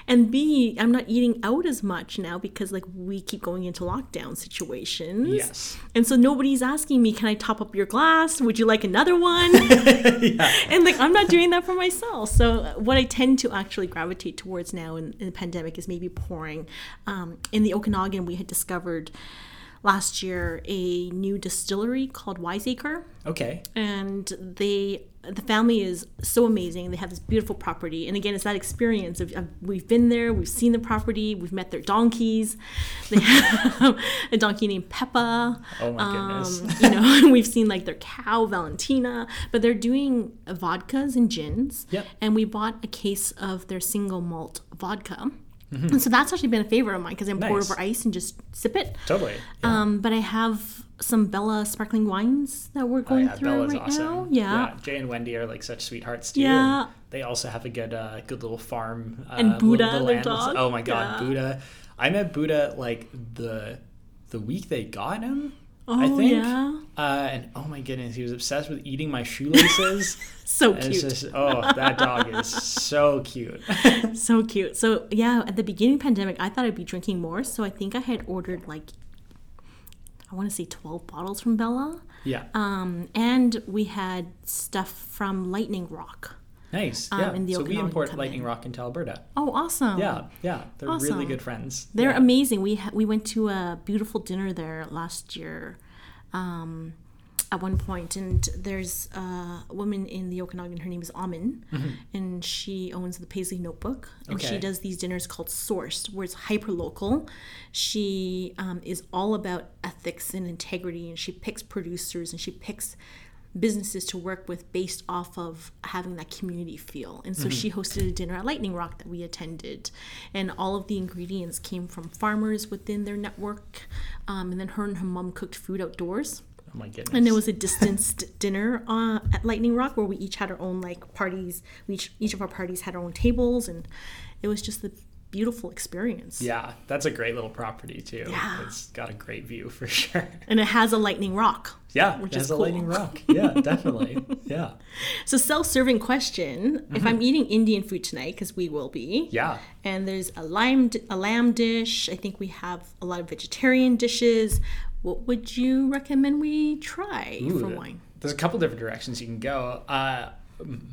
And B I'm not eating out as much now because like we keep going into lockdown situations.
Yes.
And so nobody's asking me, can I top up your glass? Would you like another one? (laughs) And like I'm not doing that for myself. So uh, what I tend to actually gravitate towards now in, in the pandemic is maybe pouring. Um, in the Okanagan, we had discovered last year a new distillery called Wiseacre
Okay.
and they the family is so amazing. They have this beautiful property. And again it's that experience of, of we've been there we've seen the property we've met their donkeys. They (laughs) have a donkey named peppa.
Oh my goodness.
um, you know (laughs) we've seen like their cow valentina. But they're doing vodkas and gins.
Yep.
and we bought a case of their single malt vodka
Mm-hmm.
and so that's actually been a favorite of mine because I can pour it over ice and just sip it.
Totally. Yeah.
Um, but I have some Bella sparkling wines that we're
Oh,
going
yeah,
through
Bella's
right
awesome.
now. Yeah.
Jay and Wendy are like such sweethearts too.
Yeah.
and they also have a good, uh, good little farm. Uh,
And Buddha,
little
their dog.
Oh my god,
Yeah.
Buddha! I met Buddha like the the week they got him. I
Oh,
think.
yeah.
Uh, and oh my goodness, he was obsessed with eating my shoelaces. (laughs)
So
And
cute.
just oh, that dog is so cute. (laughs)
So cute. So yeah, at the beginning of the pandemic, I thought I'd be drinking more. So I think I had ordered like I want to say 12 bottles from Bella.
yeah.
Um, and we had stuff from Lightning Rock.
Nice.
um,
Yeah.
in the
so we import Lightning
in.
Rock into Alberta.
Oh, awesome.
Yeah. Yeah. They're really good friends.
They're
yeah.
amazing. We ha- we went to a beautiful dinner there last year. Um, at one point, and there's a woman in the Okanagan. Her name is Amin, and she owns the Paisley Notebook, and she does these dinners called Sourced, where it's hyper local. She um, is all about ethics and integrity, and she picks producers and she picks businesses to work with based off of having that community feel. And so she hosted a dinner at Lightning Rock that we attended, and all of the ingredients came from farmers within their network. Um, and then her and her mom cooked food outdoors.
Oh my goodness.
And it was a distanced (laughs) dinner uh, at Lightning Rock where we each had our own like parties. We each, each of our parties had our own tables, and it was just a beautiful experience.
Yeah, that's a great little property too.
Yeah.
It's got a great view for (laughs) sure.
And it has a Lightning Rock.
Yeah,
Which is
a
cool.
lightning rock. Yeah, (laughs) definitely. Yeah.
So, self-serving question: If I'm eating Indian food tonight, because we will be,
Mm-hmm. Yeah.
and there's a lime a lamb dish. I think we have a lot of vegetarian dishes. What would you recommend we try for wine?
There's a couple different directions you can go. Uh,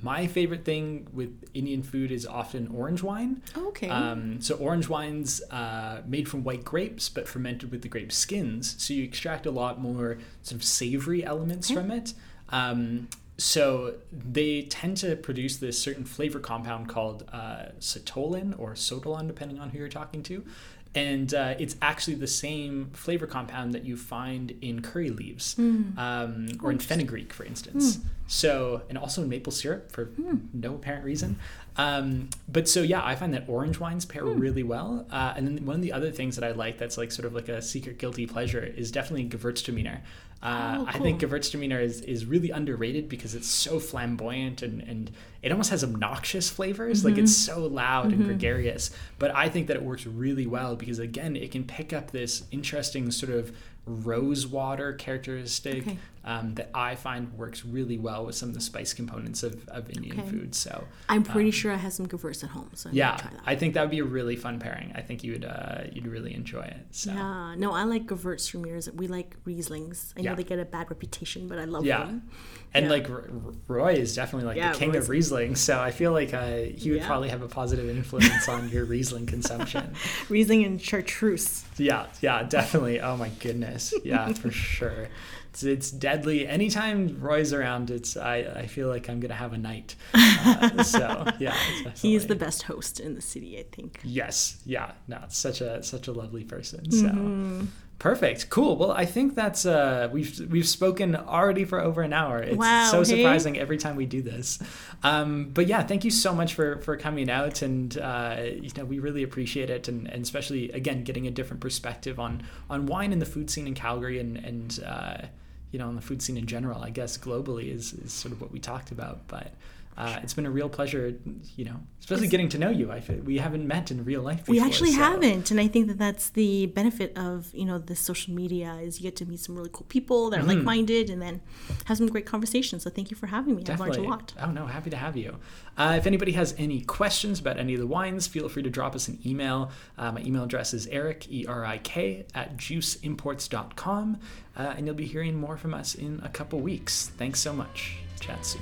my favorite thing with Indian food is often orange wine.
Okay.
Um, so orange wines uh, made from white grapes, but fermented with the grape skins. So you extract a lot more sort of savory elements from it. Um, so they tend to produce this certain flavor compound called uh, citolin or sotolon, depending on who you're talking to. And uh, it's actually the same flavor compound that you find in curry leaves um, or in fenugreek, for instance. So, and also in maple syrup for no apparent reason. Um, but so, yeah, I find that orange wines pair really well. Uh, and then one of the other things that I like that's like sort of like a secret guilty pleasure is definitely Gewürztraminer. Uh,
Oh,
I think
cool.
Gewürztraminer is, is really underrated because it's so flamboyant and, and it almost has obnoxious flavors. Like it's so loud and gregarious. But I think that it works really well because, again, it can pick up this interesting sort of rose water characteristic
Okay.
Um, that I find works really well with some of the spice components of, of Indian
Okay.
food. So
I'm pretty sure I have some Gewurz at home, so I'm
Um, yeah. I think that would be a really fun pairing. I think you would uh, you'd really enjoy it. So
Yeah, no, I like Gewürztramins. We like Rieslings. I know
Yeah.
they get a bad reputation, but I love
Yeah.
them.
And
Yeah.
like R- R- Roy is definitely like
Yeah,
the king of Riesling, so I feel like uh, he would probably have a positive influence on your Riesling consumption. (laughs)
Riesling and Chartreuse.
Yeah, yeah, definitely. Oh my goodness, yeah, for (laughs) sure. It's, it's deadly. Anytime Roy's around, it's I, I feel like I'm gonna have a night. (laughs) Uh, so yeah,
He's the best host in the city, I think.
Yes, yeah, no, it's such a such a lovely person. So
Mm-hmm.
perfect, cool. Well, I think that's uh, we've we've spoken already for over an hour. It's
Wow,
so
hey?
surprising every time we do this. Um, but yeah, thank you so much for for coming out, and uh, you know we really appreciate it, and, and especially again getting a different perspective on on wine and the food scene in Calgary, and and uh, you know on the food scene in general. I guess globally is is sort of what we talked about, but. Uh, it's been a real pleasure, you know, especially getting to know you. I we haven't met in real life. Before,
we actually
so-
haven't, and I think that that's the benefit of you know the social media is you get to meet some really cool people that are
Mm-hmm.
like-minded, and then have some great conversations. So thank you for having me. I've learned a lot.
Oh no, happy to have you. Uh, if anybody has any questions about any of the wines, feel free to drop us an email. Uh, my email address is Erik e r i k at juiceimports.com, uh, and you'll be hearing more from us in a couple weeks. Thanks so much. Chat soon.